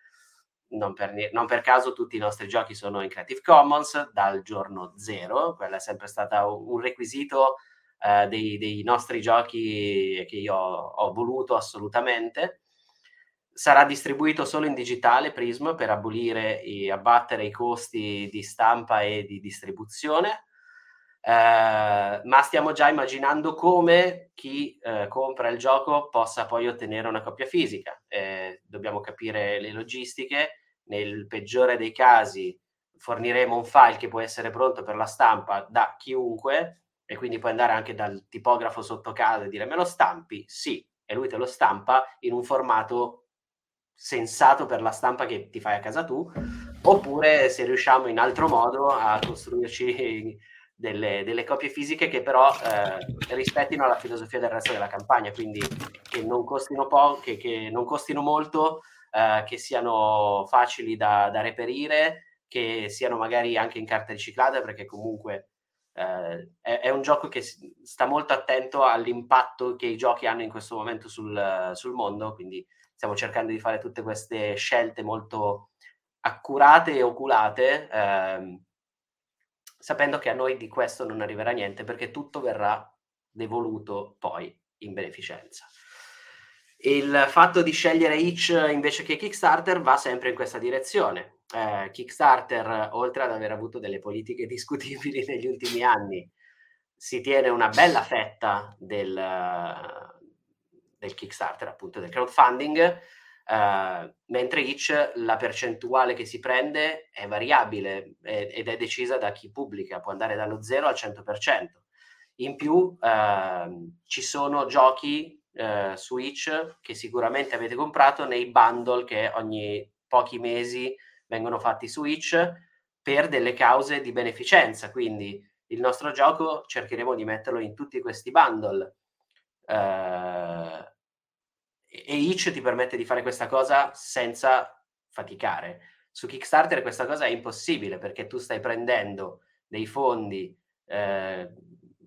non per, non per, caso tutti i nostri giochi sono in Creative Commons dal giorno zero, quello è sempre stato un requisito eh, dei, dei, nostri giochi che io ho, ho, voluto assolutamente. Sarà distribuito solo in digitale Prism per abolire e abbattere i costi di stampa e di distribuzione. Eh, ma stiamo già immaginando come chi eh, compra il gioco possa poi ottenere una copia fisica. Eh, dobbiamo capire le logistiche nel peggiore dei casi forniremo un file che può essere pronto per la stampa da chiunque e quindi puoi andare anche dal tipografo sotto casa e dire me lo stampi? Sì, e lui te lo stampa in un formato sensato per la stampa che ti fai a casa tu, oppure se riusciamo in altro modo a costruirci delle, delle copie fisiche che però eh, rispettino la filosofia del resto della campagna, quindi che non costino, po- che, che non costino molto, eh, che siano facili da, da, reperire, che siano magari anche in carta riciclata, perché comunque eh, è, è, un gioco che sta molto attento all'impatto che i giochi hanno in questo momento sul, sul mondo, quindi stiamo cercando di fare tutte queste scelte molto accurate e oculate, ehm, sapendo che a noi di questo non arriverà niente perché tutto verrà devoluto poi in beneficenza. Il fatto di scegliere Itch invece che Kickstarter va sempre in questa direzione. Eh, Kickstarter, oltre ad aver avuto delle politiche discutibili negli ultimi anni, si tiene una bella fetta del, del Kickstarter, appunto del crowdfunding, Uh, mentre Itch la percentuale che si prende è variabile è, ed è decisa da chi pubblica, può andare dallo 0 al 100%. In più uh, ci sono giochi eh, Switch che sicuramente avete comprato nei bundle che ogni pochi mesi vengono fatti Switch per delle cause di beneficenza. Quindi il nostro gioco cercheremo di metterlo in tutti questi bundle. Eh, e Itch ti permette di fare questa cosa senza faticare. Su Kickstarter questa cosa è impossibile perché tu stai prendendo dei fondi eh,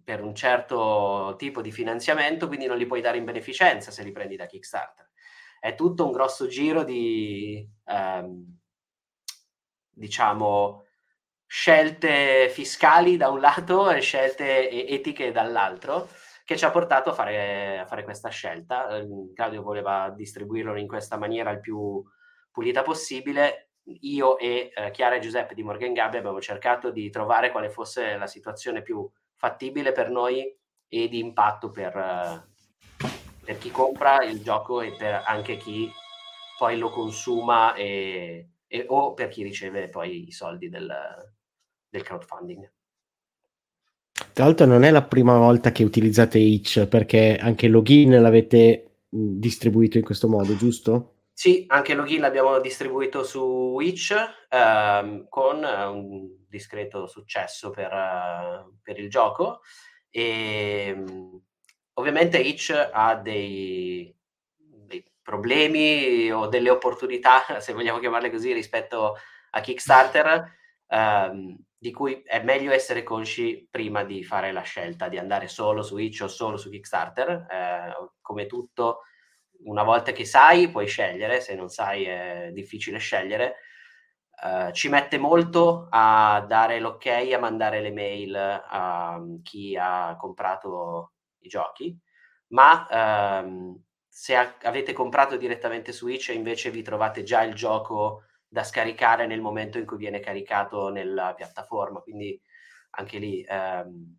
per un certo tipo di finanziamento, quindi non li puoi dare in beneficenza se li prendi da Kickstarter. È tutto un grosso giro di, ehm, diciamo, scelte fiscali da un lato e scelte etiche dall'altro, che ci ha portato a fare, a fare questa scelta. Ehm, Claudio voleva distribuirlo in questa maniera il più pulita possibile. Io e eh, Chiara e Giuseppe di Morgan Gabbia abbiamo cercato di trovare quale fosse la situazione più fattibile per noi e di impatto per, uh, per chi compra il gioco e per anche chi poi lo consuma e, e, o per chi riceve poi i soldi del, del crowdfunding. Tra l'altro non è la prima volta che utilizzate Itch perché anche il login l'avete distribuito in questo modo, giusto? Sì, anche Login l'abbiamo distribuito su Witch ehm, con un discreto successo per, uh, per il gioco e um, ovviamente Itch ha dei, dei, problemi o delle opportunità, se vogliamo chiamarle così, rispetto a Kickstarter, ehm, di cui è meglio essere consci prima di fare la scelta di andare solo su Itch o solo su Kickstarter. Eh, come tutto, una volta che sai puoi scegliere, se non sai è difficile scegliere. Uh, ci mette molto a dare l'ok, a mandare le mail a chi ha comprato i giochi, ma um, se a- avete comprato direttamente su Switch e invece vi trovate già il gioco da scaricare nel momento in cui viene caricato nella piattaforma, quindi anche lì um,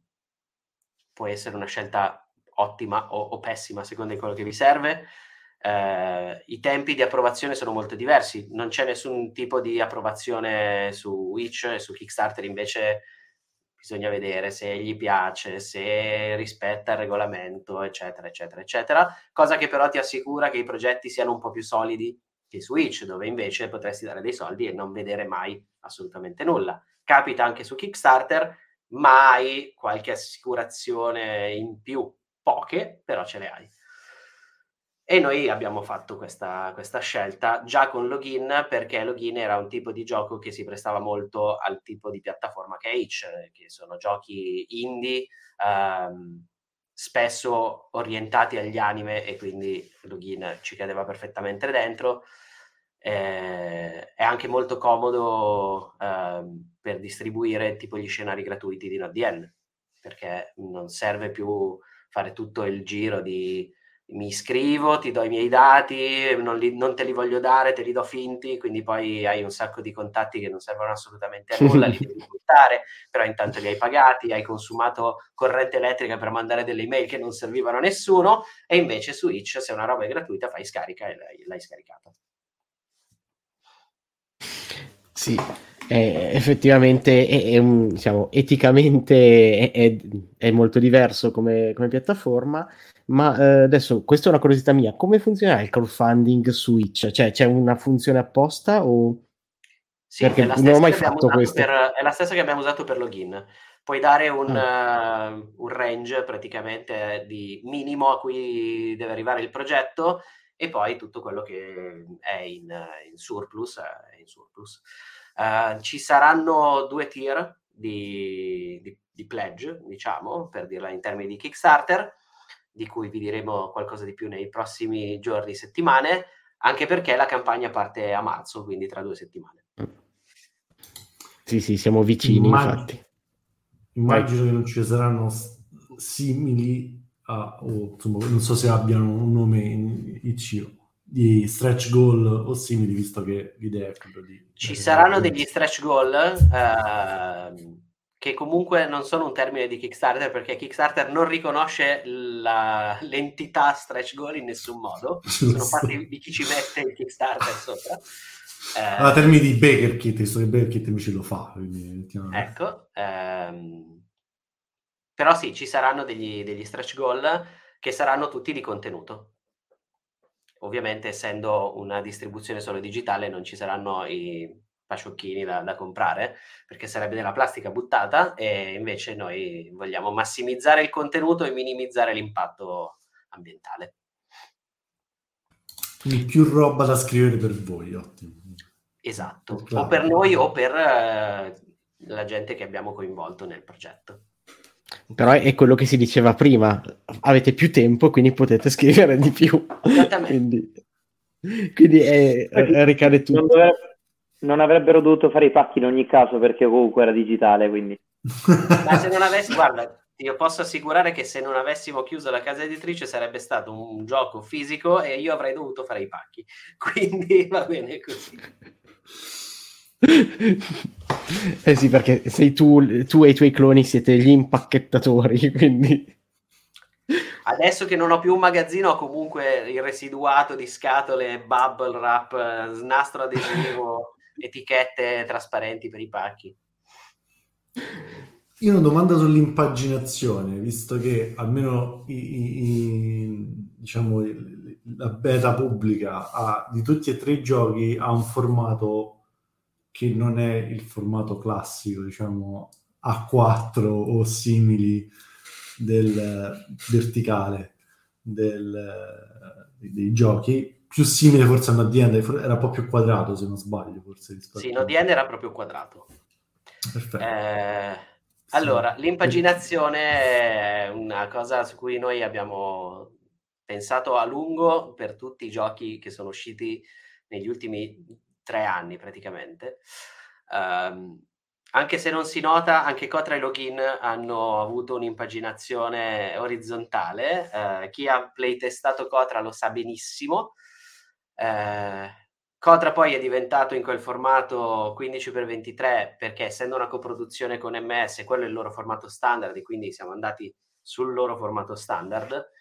può essere una scelta ottima o, o pessima a seconda di quello che vi serve. Eh, i tempi di approvazione sono molto diversi, non c'è nessun tipo di approvazione su Witch e su Kickstarter invece bisogna vedere se gli piace, se rispetta il regolamento, eccetera, eccetera, eccetera, cosa che però ti assicura che i progetti siano un po' più solidi che su Witch, dove invece potresti dare dei soldi e non vedere mai assolutamente nulla. Capita anche su Kickstarter, mai qualche assicurazione in più, poche, però ce le hai. E noi abbiamo fatto questa, questa, scelta già con Login perché Login era un tipo di gioco che si prestava molto al tipo di piattaforma che è Itch, che sono giochi indie, ehm, spesso orientati agli anime e quindi Login ci cadeva perfettamente dentro. Eh, è anche molto comodo ehm, per distribuire tipo gli scenari gratuiti di NoDN perché non serve più fare tutto il giro di mi iscrivo, ti do i miei dati, non, li, non, te li voglio dare, te li do finti, quindi poi hai un sacco di contatti che non servono assolutamente a nulla, li devi buttare, però intanto li hai pagati, hai consumato corrente elettrica per mandare delle email che non servivano a nessuno, e invece su Itch se una roba è gratuita fai scarica e l'hai, l'hai scaricata. Sì, è, effettivamente è, è un, diciamo, eticamente è, è, molto diverso come, come piattaforma ma eh, adesso, questa è una curiosità mia, come funziona il crowdfunding Switch? Cioè c'è una funzione apposta o... Sì, Perché non ho mai fatto questo. Per, è la stessa che abbiamo usato per login. Puoi dare un, ah. uh, un range praticamente di minimo a cui deve arrivare il progetto e poi tutto quello che è in, in surplus. È in surplus. Uh, ci saranno due tier di, di, di, pledge, diciamo, per dirla in termini di Kickstarter di cui vi diremo qualcosa di più nei prossimi giorni, settimane, anche perché la campagna parte a marzo, quindi tra due settimane. Sì, sì, siamo vicini, Immag- infatti. Immagino che non ci saranno simili a, o insomma, non so se abbiano un nome in ICO di stretch goal o simili, visto che l'idea è quello di... Ci saranno degli stretch goal, eh, che comunque non sono un termine di Kickstarter perché Kickstarter non riconosce la, l'entità stretch goal in nessun modo, sono fatti di chi ci mette il Kickstarter sopra. Eh, allora, termini di Baker Kit, visto che Baker Kit invece lo fa. Quindi, ecco, ehm, però sì, ci saranno degli, degli stretch goal che saranno tutti di contenuto. Ovviamente, essendo una distribuzione solo digitale, non ci saranno i pasciocchini da, da, comprare perché sarebbe della plastica buttata e invece noi vogliamo massimizzare il contenuto e minimizzare l'impatto ambientale. Quindi più roba da scrivere per voi, ottimo. Esatto, claro. o per noi o per eh, la gente che abbiamo coinvolto nel progetto. Però è quello che si diceva prima, avete più tempo, quindi potete scrivere di più. quindi, quindi è, ricade tutto. Non dovrebbe, non avrebbero dovuto fare i pacchi in ogni caso perché comunque era digitale, quindi... Ma se non avessi, guarda, io posso assicurare che se non avessimo chiuso la casa editrice sarebbe stato un gioco fisico e io avrei dovuto fare i pacchi, quindi va bene così. Eh sì, perché sei tu, tu e i tuoi cloni siete gli impacchettatori, quindi... Adesso che non ho più un magazzino, ho comunque il residuato di scatole, bubble wrap, nastro adesivo etichette trasparenti per i pacchi. io ho una domanda sull'impaginazione, visto che almeno i, i, i, diciamo, la beta pubblica ha, di tutti e tre i giochi ha un formato che non è il formato classico, diciamo A4 o simili del verticale del, dei giochi, più simile forse a Nodiend, era un po' più quadrato se non sbaglio forse. Sì, Nodiend era proprio quadrato. Perfetto. Eh, allora, l'impaginazione è una cosa su cui noi abbiamo pensato a lungo per tutti i giochi che sono usciti negli ultimi tre anni praticamente. Um, anche se non si nota, anche Cotra e Login hanno avuto un'impaginazione orizzontale. Uh, chi ha playtestato Cotra lo sa benissimo. Uh, Cotra poi è diventato in quel formato 15x23 perché essendo una coproduzione con MS, quello è il loro formato standard quindi siamo andati sul loro formato standard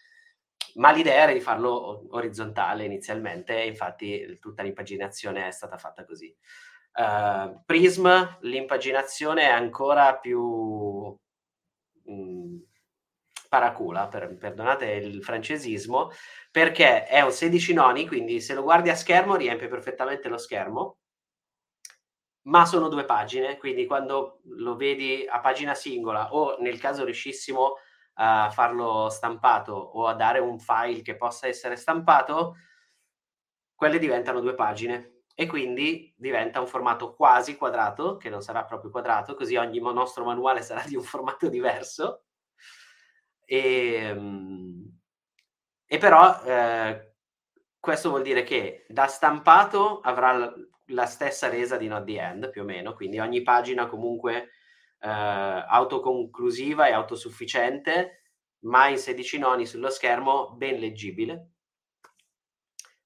ma l'idea era di farlo orizzontale inizialmente infatti tutta l'impaginazione è stata fatta così. Uh, Prism, l'impaginazione è ancora più mh, mm, paracula, per, perdonate il francesismo, perché è un 16 noni, quindi se lo guardi a schermo riempie perfettamente lo schermo, ma sono due pagine, quindi quando lo vedi a pagina singola o nel caso riuscissimo a farlo stampato o a dare un file che possa essere stampato, quelle diventano due pagine e quindi diventa un formato quasi quadrato, che non sarà proprio quadrato, così ogni nostro manuale sarà di un formato diverso. E, ehm, e però eh, questo vuol dire che da stampato avrà la stessa resa di Not the End, più o meno, quindi ogni pagina comunque eh, autoconclusiva e autosufficiente, ma in 16 noni sullo schermo ben leggibile.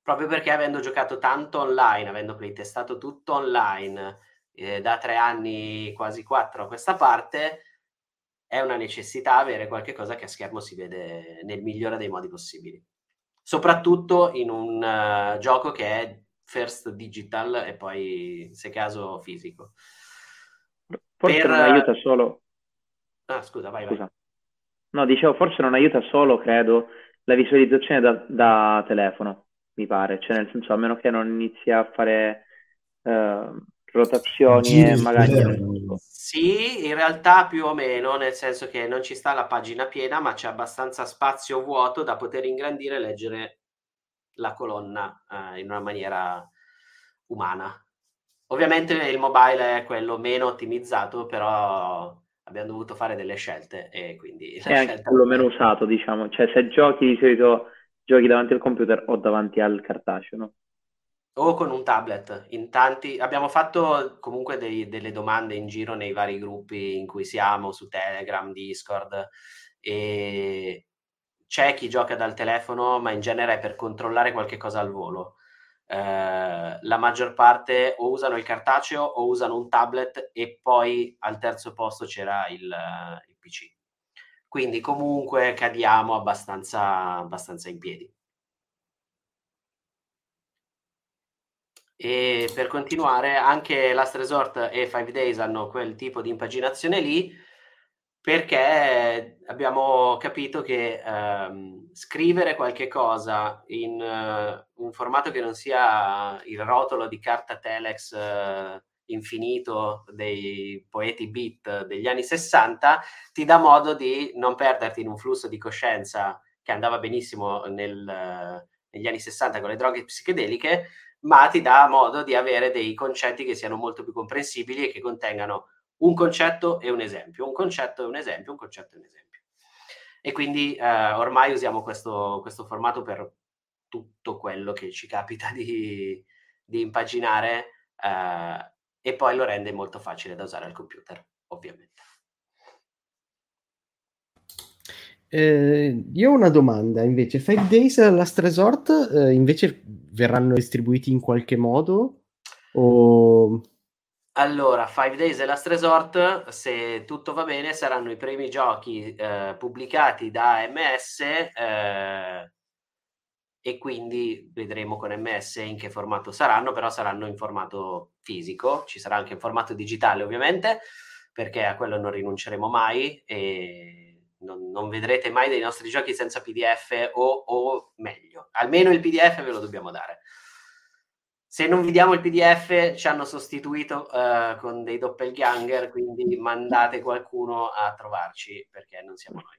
Proprio perché avendo giocato tanto online, avendo playtestato tutto online eh, da tre anni, quasi quattro a questa parte, è una necessità avere qualcosa che a schermo si vede nel migliore dei modi possibili. Soprattutto in un uh, gioco che è first digital e poi, se caso, fisico. Forse per... non aiuta solo... Ah, scusa, vai, scusa. vai. No, dicevo, forse non aiuta solo, credo, la visualizzazione da, da telefono, mi pare. Cioè, nel senso, a meno che non inizi a fare eh, rotazioni e magari... Sì, in realtà più o meno, nel senso che non ci sta la pagina piena, ma c'è abbastanza spazio vuoto da poter ingrandire e leggere la colonna eh, in una maniera umana. Ovviamente il mobile è quello meno ottimizzato, però abbiamo dovuto fare delle scelte e quindi... È anche quello meno usato, diciamo. Cioè se giochi di solito giochi davanti al computer o davanti al cartaceo, no? O con un tablet. In tanti... Abbiamo fatto comunque dei, delle domande in giro nei vari gruppi in cui siamo, su Telegram, Discord, e c'è chi gioca dal telefono, ma in genere è per controllare qualche cosa al volo eh, la maggior parte o usano il cartaceo o usano un tablet e poi al terzo posto c'era il, il PC. Quindi comunque cadiamo abbastanza, abbastanza in piedi. E per continuare, anche Last Resort e Five Days hanno quel tipo di impaginazione lì, perché abbiamo capito che ehm, scrivere qualche cosa in uh, un formato che non sia il rotolo di carta telex uh, infinito dei poeti beat degli anni 60 ti dà modo di non perderti in un flusso di coscienza che andava benissimo nel, uh, negli anni 60 con le droghe psichedeliche, ma ti dà modo di avere dei concetti che siano molto più comprensibili e che contengano un concetto e un esempio, un concetto e un esempio, un concetto e un esempio. E quindi eh, ormai usiamo questo, questo, formato per tutto quello che ci capita di, di impaginare eh, e poi lo rende molto facile da usare al computer, ovviamente. Eh, io ho una domanda invece, Five Days Last Resort eh, invece verranno distribuiti in qualche modo? O... Allora, Five Days e Last Resort, se tutto va bene, saranno i primi giochi eh, pubblicati da MS eh, e quindi vedremo con MS in che formato saranno, però saranno in formato fisico, ci sarà anche in formato digitale ovviamente, perché a quello non rinunceremo mai e non, non vedrete mai dei nostri giochi senza PDF o, o meglio, almeno il PDF ve lo dobbiamo dare se non vi diamo il PDF ci hanno sostituito uh, con dei doppelganger, quindi mandate qualcuno a trovarci perché non siamo noi.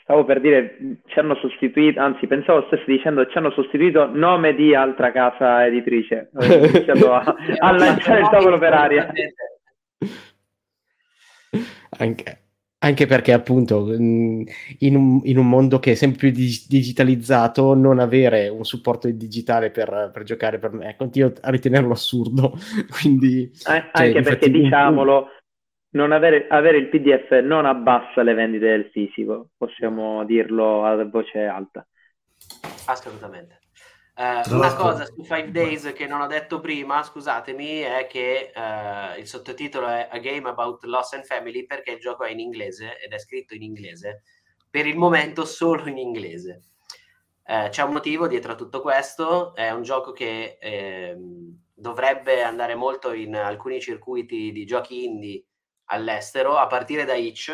Stavo per dire, ci hanno sostituito, anzi pensavo stessi dicendo ci hanno sostituito nome di altra casa editrice. Ho iniziato a, a lanciare il tavolo per aria. Anche, anche perché appunto in un, in un, mondo che è sempre più digitalizzato non avere un supporto digitale per, per giocare per me continuo a ritenerlo assurdo. Quindi eh, cioè, anche perché diciamolo non avere, avere, il pdf non abbassa le vendite del fisico possiamo dirlo a voce alta. Assolutamente Uh, una cosa su Five Days che non ho detto prima, scusatemi, è che uh, il sottotitolo è A Game About Loss and Family perché il gioco è in inglese ed è scritto in inglese, per il momento solo in inglese. Uh, c'è un motivo dietro a tutto questo, è un gioco che eh, dovrebbe andare molto in alcuni circuiti di giochi indie all'estero, a partire da Itch,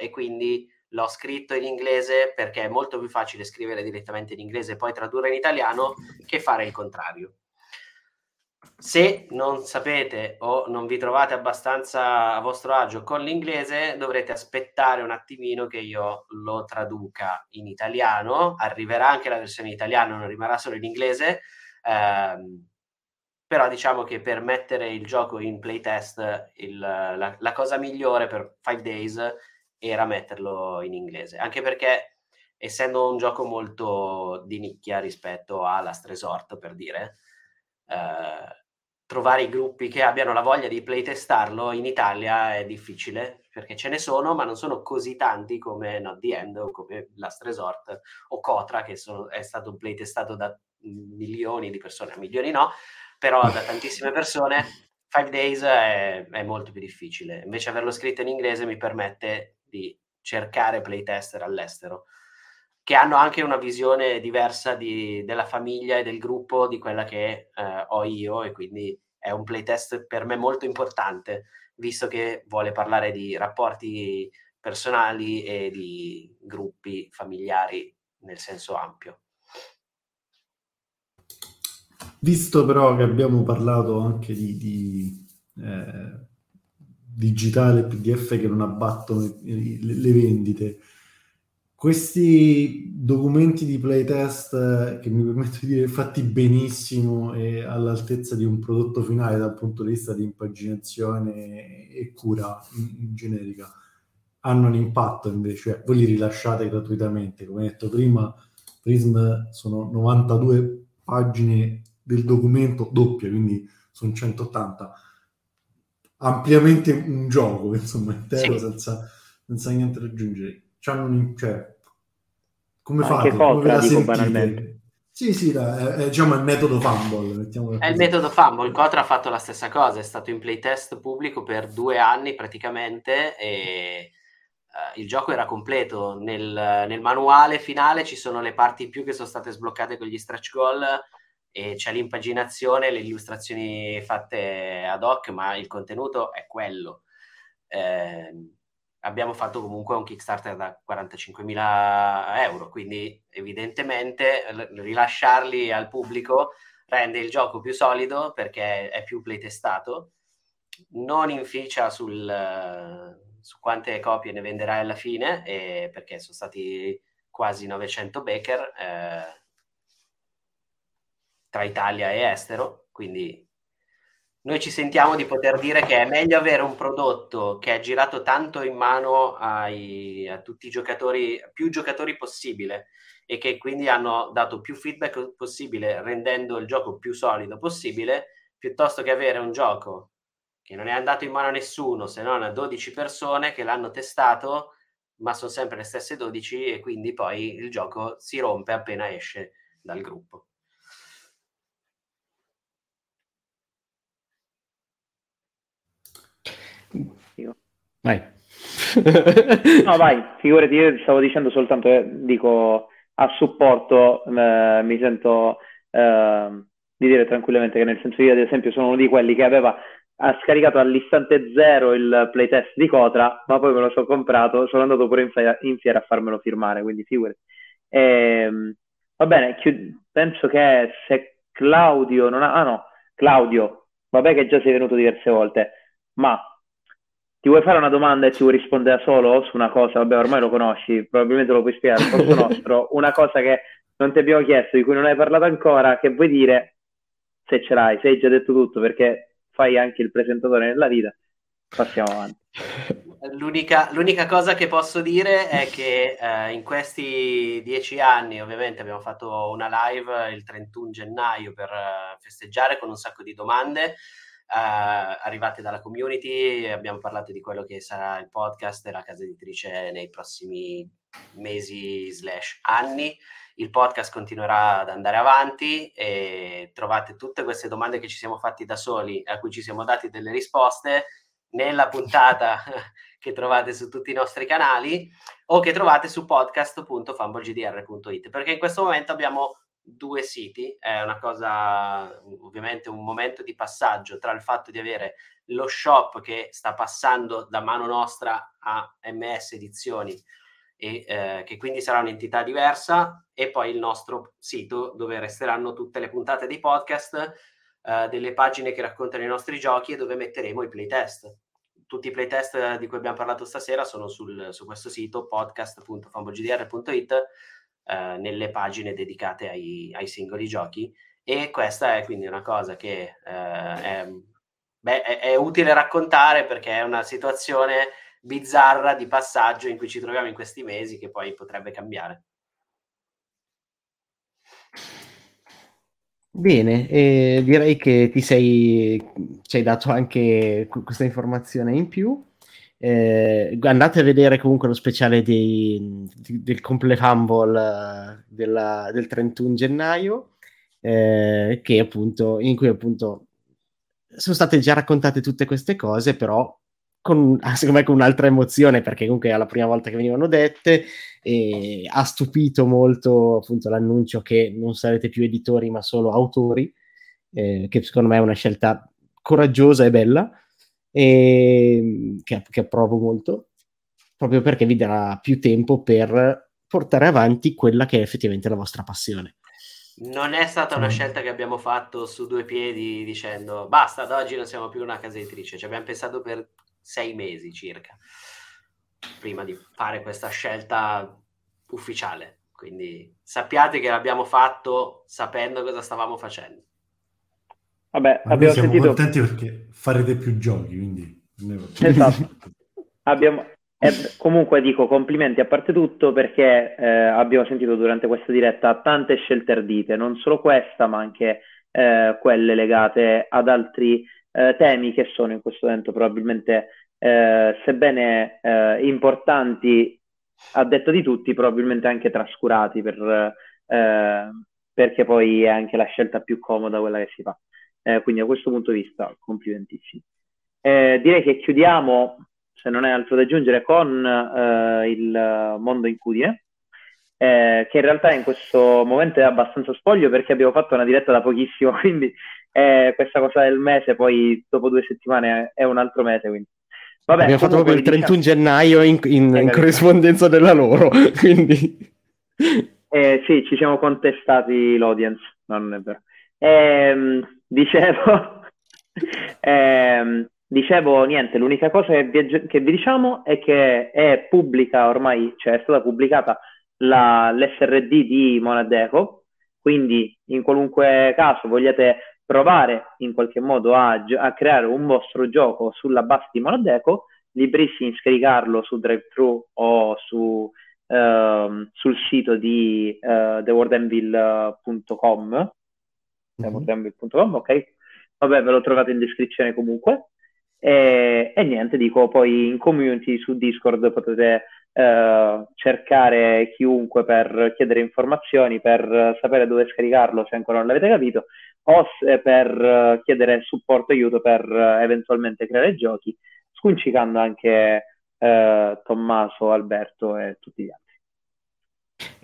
e quindi l'ho scritto in inglese perché è molto più facile scrivere direttamente in inglese e poi tradurre in italiano che fare il contrario. Se non sapete o non vi trovate abbastanza a vostro agio con l'inglese, dovrete aspettare un attimino che io lo traduca in italiano. Arriverà anche la versione italiana, non rimarrà solo in inglese. Ehm, però diciamo che per mettere il gioco in playtest il, la, la, cosa migliore per 5 days era metterlo in inglese, anche perché essendo un gioco molto di nicchia rispetto a Last Resort, per dire, eh, trovare i gruppi che abbiano la voglia di playtestarlo in Italia è difficile, perché ce ne sono, ma non sono così tanti come Not The End o come Last Resort o Cotra, che sono, è stato playtestato da milioni di persone, milioni no, però da tantissime persone. Five Days è, è molto più difficile. Invece averlo scritto in inglese mi permette di cercare playtester all'estero che hanno anche una visione diversa di, della famiglia e del gruppo di quella che eh, ho io e quindi è un playtest per me molto importante visto che vuole parlare di rapporti personali e di gruppi familiari nel senso ampio. Visto però che abbiamo parlato anche di, di eh, digitale PDF che non abbattono le, vendite. Questi documenti di playtest eh, che mi permetto di dire fatti benissimo e all'altezza di un prodotto finale dal punto di vista di impaginazione e cura generica hanno un impatto invece, cioè voi li rilasciate gratuitamente, come detto prima, Prism sono 92 pagine del documento doppie, quindi sono 180 ampiamente un gioco, insomma, intero, sì. senza, senza, niente da aggiungere. C'hanno cioè, come Anche fate? Cotra, dico banalmente. Sì, sì, è, è, diciamo il metodo Fumble. È il metodo Fumble. Cotra ha fatto la stessa cosa, è stato in playtest pubblico per due anni praticamente e uh, il gioco era completo. Nel, nel, manuale finale ci sono le parti in più che sono state sbloccate con gli stretch goal e c'è l'impaginazione, le illustrazioni fatte ad hoc, ma il contenuto è quello. Eh, abbiamo fatto comunque un Kickstarter da 45.000 euro, quindi evidentemente rilasciarli al pubblico rende il gioco più solido perché è più playtestato, non inficia sul, su quante copie ne venderai alla fine, perché sono stati quasi 900 baker. Eh, tra Italia e estero, quindi noi ci sentiamo di poter dire che è meglio avere un prodotto che è girato tanto in mano ai, a tutti i giocatori, più giocatori possibile e che quindi hanno dato più feedback possibile rendendo il gioco più solido possibile, piuttosto che avere un gioco che non è andato in mano a nessuno se non a 12 persone che l'hanno testato, ma sono sempre le stesse 12 e quindi poi il gioco si rompe appena esce dal gruppo. Vai. no, vai, figurati, io stavo dicendo soltanto, eh, dico, a supporto eh, mi sento eh, di dire tranquillamente che nel senso io ad esempio sono uno di quelli che aveva ha scaricato all'istante zero il playtest di Cotra, ma poi me lo sono comprato, sono andato pure in, fiera, in fiera a farmelo firmare, quindi figurati. Ehm, va bene, chiud- penso che se Claudio non ha... Ah no, Claudio, vabbè che già sei venuto diverse volte, ma ti vuoi fare una domanda e ti vuoi rispondere da solo su una cosa? Vabbè, ormai lo conosci, probabilmente lo puoi spiegare al posto nostro. Una cosa che non ti abbiamo chiesto, di cui non hai parlato ancora, che vuoi dire se ce l'hai, se hai già detto tutto, perché fai anche il presentatore nella vita. Passiamo avanti. L'unica, l'unica cosa che posso dire è che eh, in questi dieci anni, ovviamente, abbiamo fatto una live il 31 gennaio per uh, festeggiare con un sacco di domande. Arrivate dalla community, abbiamo parlato di quello che sarà il podcast e la casa editrice nei prossimi mesi slash anni. Il podcast continuerà ad andare avanti e trovate tutte queste domande che ci siamo fatti da soli, a cui ci siamo dati delle risposte nella puntata che trovate su tutti i nostri canali o che trovate su podcast.fumblegdr.it perché in questo momento abbiamo due siti, è una cosa, ovviamente un momento di passaggio tra il fatto di avere lo shop che sta passando da mano nostra a MS Edizioni e eh, che quindi sarà un'entità diversa e poi il nostro sito dove resteranno tutte le puntate dei podcast, eh, delle pagine che raccontano i nostri giochi e dove metteremo i playtest. Tutti i playtest di cui abbiamo parlato stasera sono sul, su questo sito podcast.fambogdr.it eh, nelle pagine dedicate ai, ai, singoli giochi e questa è quindi una cosa che eh, è, beh, è, è, utile raccontare perché è una situazione bizzarra di passaggio in cui ci troviamo in questi mesi che poi potrebbe cambiare. Bene, eh, direi che ti sei, ci hai dato anche questa informazione in più. Eh, andate a vedere comunque lo speciale dei, del Complete Humble eh, della, del 31 gennaio, eh, appunto, in cui appunto sono state già raccontate tutte queste cose, però con, secondo me con un'altra emozione, perché comunque è la prima volta che venivano dette, e ha stupito molto appunto l'annuncio che non sarete più editori ma solo autori, eh, che secondo me è una scelta coraggiosa e bella e che, che approvo molto, proprio perché vi darà più tempo per portare avanti quella che è effettivamente la vostra passione. Non è stata una scelta che abbiamo fatto su due piedi dicendo basta, ad oggi non siamo più una casa editrice, ci abbiamo pensato per sei mesi circa prima di fare questa scelta ufficiale. Quindi sappiate che l'abbiamo fatto sapendo cosa stavamo facendo. Vabbè, Ma abbiamo siamo sentito... contenti perché farete più giochi, quindi... Esatto. abbiamo... Eh, comunque dico complimenti a parte tutto perché eh, abbiamo sentito durante questa diretta tante scelte ardite, non solo questa ma anche eh, quelle legate ad altri eh, temi che sono in questo momento probabilmente, eh, sebbene eh, importanti a detta di tutti, probabilmente anche trascurati per, perché poi è anche la scelta più comoda quella che si fa. Eh, quindi da questo punto di vista, complimentissimi. Eh, direi che chiudiamo, se non è altro da aggiungere, con eh, il mondo incudine, eh, che in realtà in questo momento è abbastanza spoglio perché abbiamo fatto una diretta da pochissimo, quindi questa cosa del mese, poi dopo due settimane è un altro mese. Quindi. Vabbè, abbiamo fatto proprio il 31 diciamo... gennaio in, in, in corrispondenza della loro, quindi... Eh, sì, ci siamo contestati l'audience, no, non è vero. Ehm, dicevo, ehm, dicevo niente, l'unica cosa che vi, che vi, diciamo è che è pubblica ormai, cioè è stata pubblicata la, l'SRD di Monadeco, quindi in qualunque caso vogliate provare in qualche modo a, a creare un vostro gioco sulla base di Monadeco, librissimi in scaricarlo su DriveThru o su, uh, sul sito di uh, thewordanvil.com mm-hmm. ok? Vabbè, ve lo trovate in descrizione comunque. E, e, niente, dico, poi in community su Discord potete eh, cercare chiunque per chiedere informazioni, per sapere dove scaricarlo se ancora non l'avete capito, o per chiedere supporto e aiuto per eventualmente creare giochi, scuncicando anche eh, Tommaso, Alberto e tutti gli altri.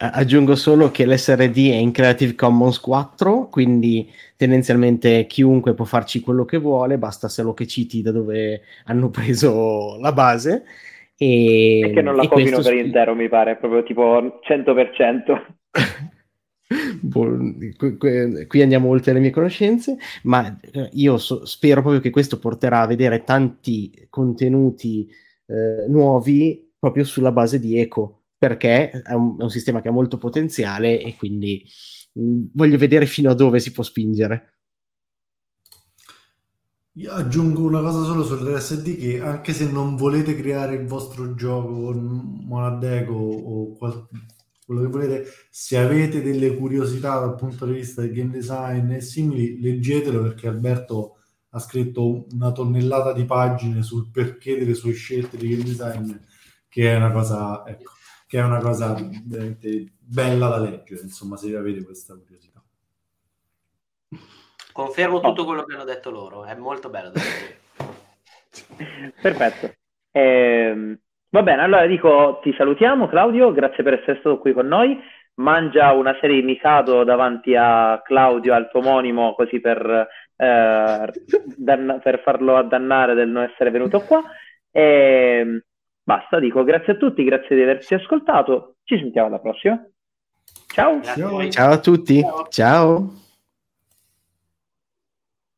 Aggiungo solo che l'SRD è in Creative Commons 4, quindi tendenzialmente chiunque può farci quello che vuole, basta solo che citi da dove hanno preso la base. E, e che non la copino per intero, mi pare, proprio tipo 100%. Boh, qui andiamo oltre le mie conoscenze, ma eh, io so, spero proprio che questo porterà a vedere tanti contenuti eh, nuovi proprio sulla base di Eco, perché è un, è un, sistema che ha molto potenziale e quindi mh, mm, voglio vedere fino a dove si può spingere. Io aggiungo una cosa solo sull'RSD che anche se non volete creare il vostro gioco Monadeco o qual- quello che volete, se avete delle curiosità dal punto di vista del game design e simili, leggetelo perché Alberto ha scritto una tonnellata di pagine sul perché delle sue scelte di game design, che è una cosa, ecco, che è una cosa veramente bella da leggere, insomma, se avete questa curiosità. Confermo tutto quello che hanno detto loro, è molto bello da leggere. Perfetto. Eh, Va bene, allora dico ti salutiamo Claudio, grazie per essere stato qui con noi. Mangia una serie di Mikado davanti a Claudio, al tuo omonimo, così per, eh, danna- per farlo addannare del non essere venuto qua. E basta, dico grazie a tutti, grazie di averci ascoltato. Ci sentiamo alla prossima. Ciao. Ciao, Ciao a tutti. Ciao. Ciao.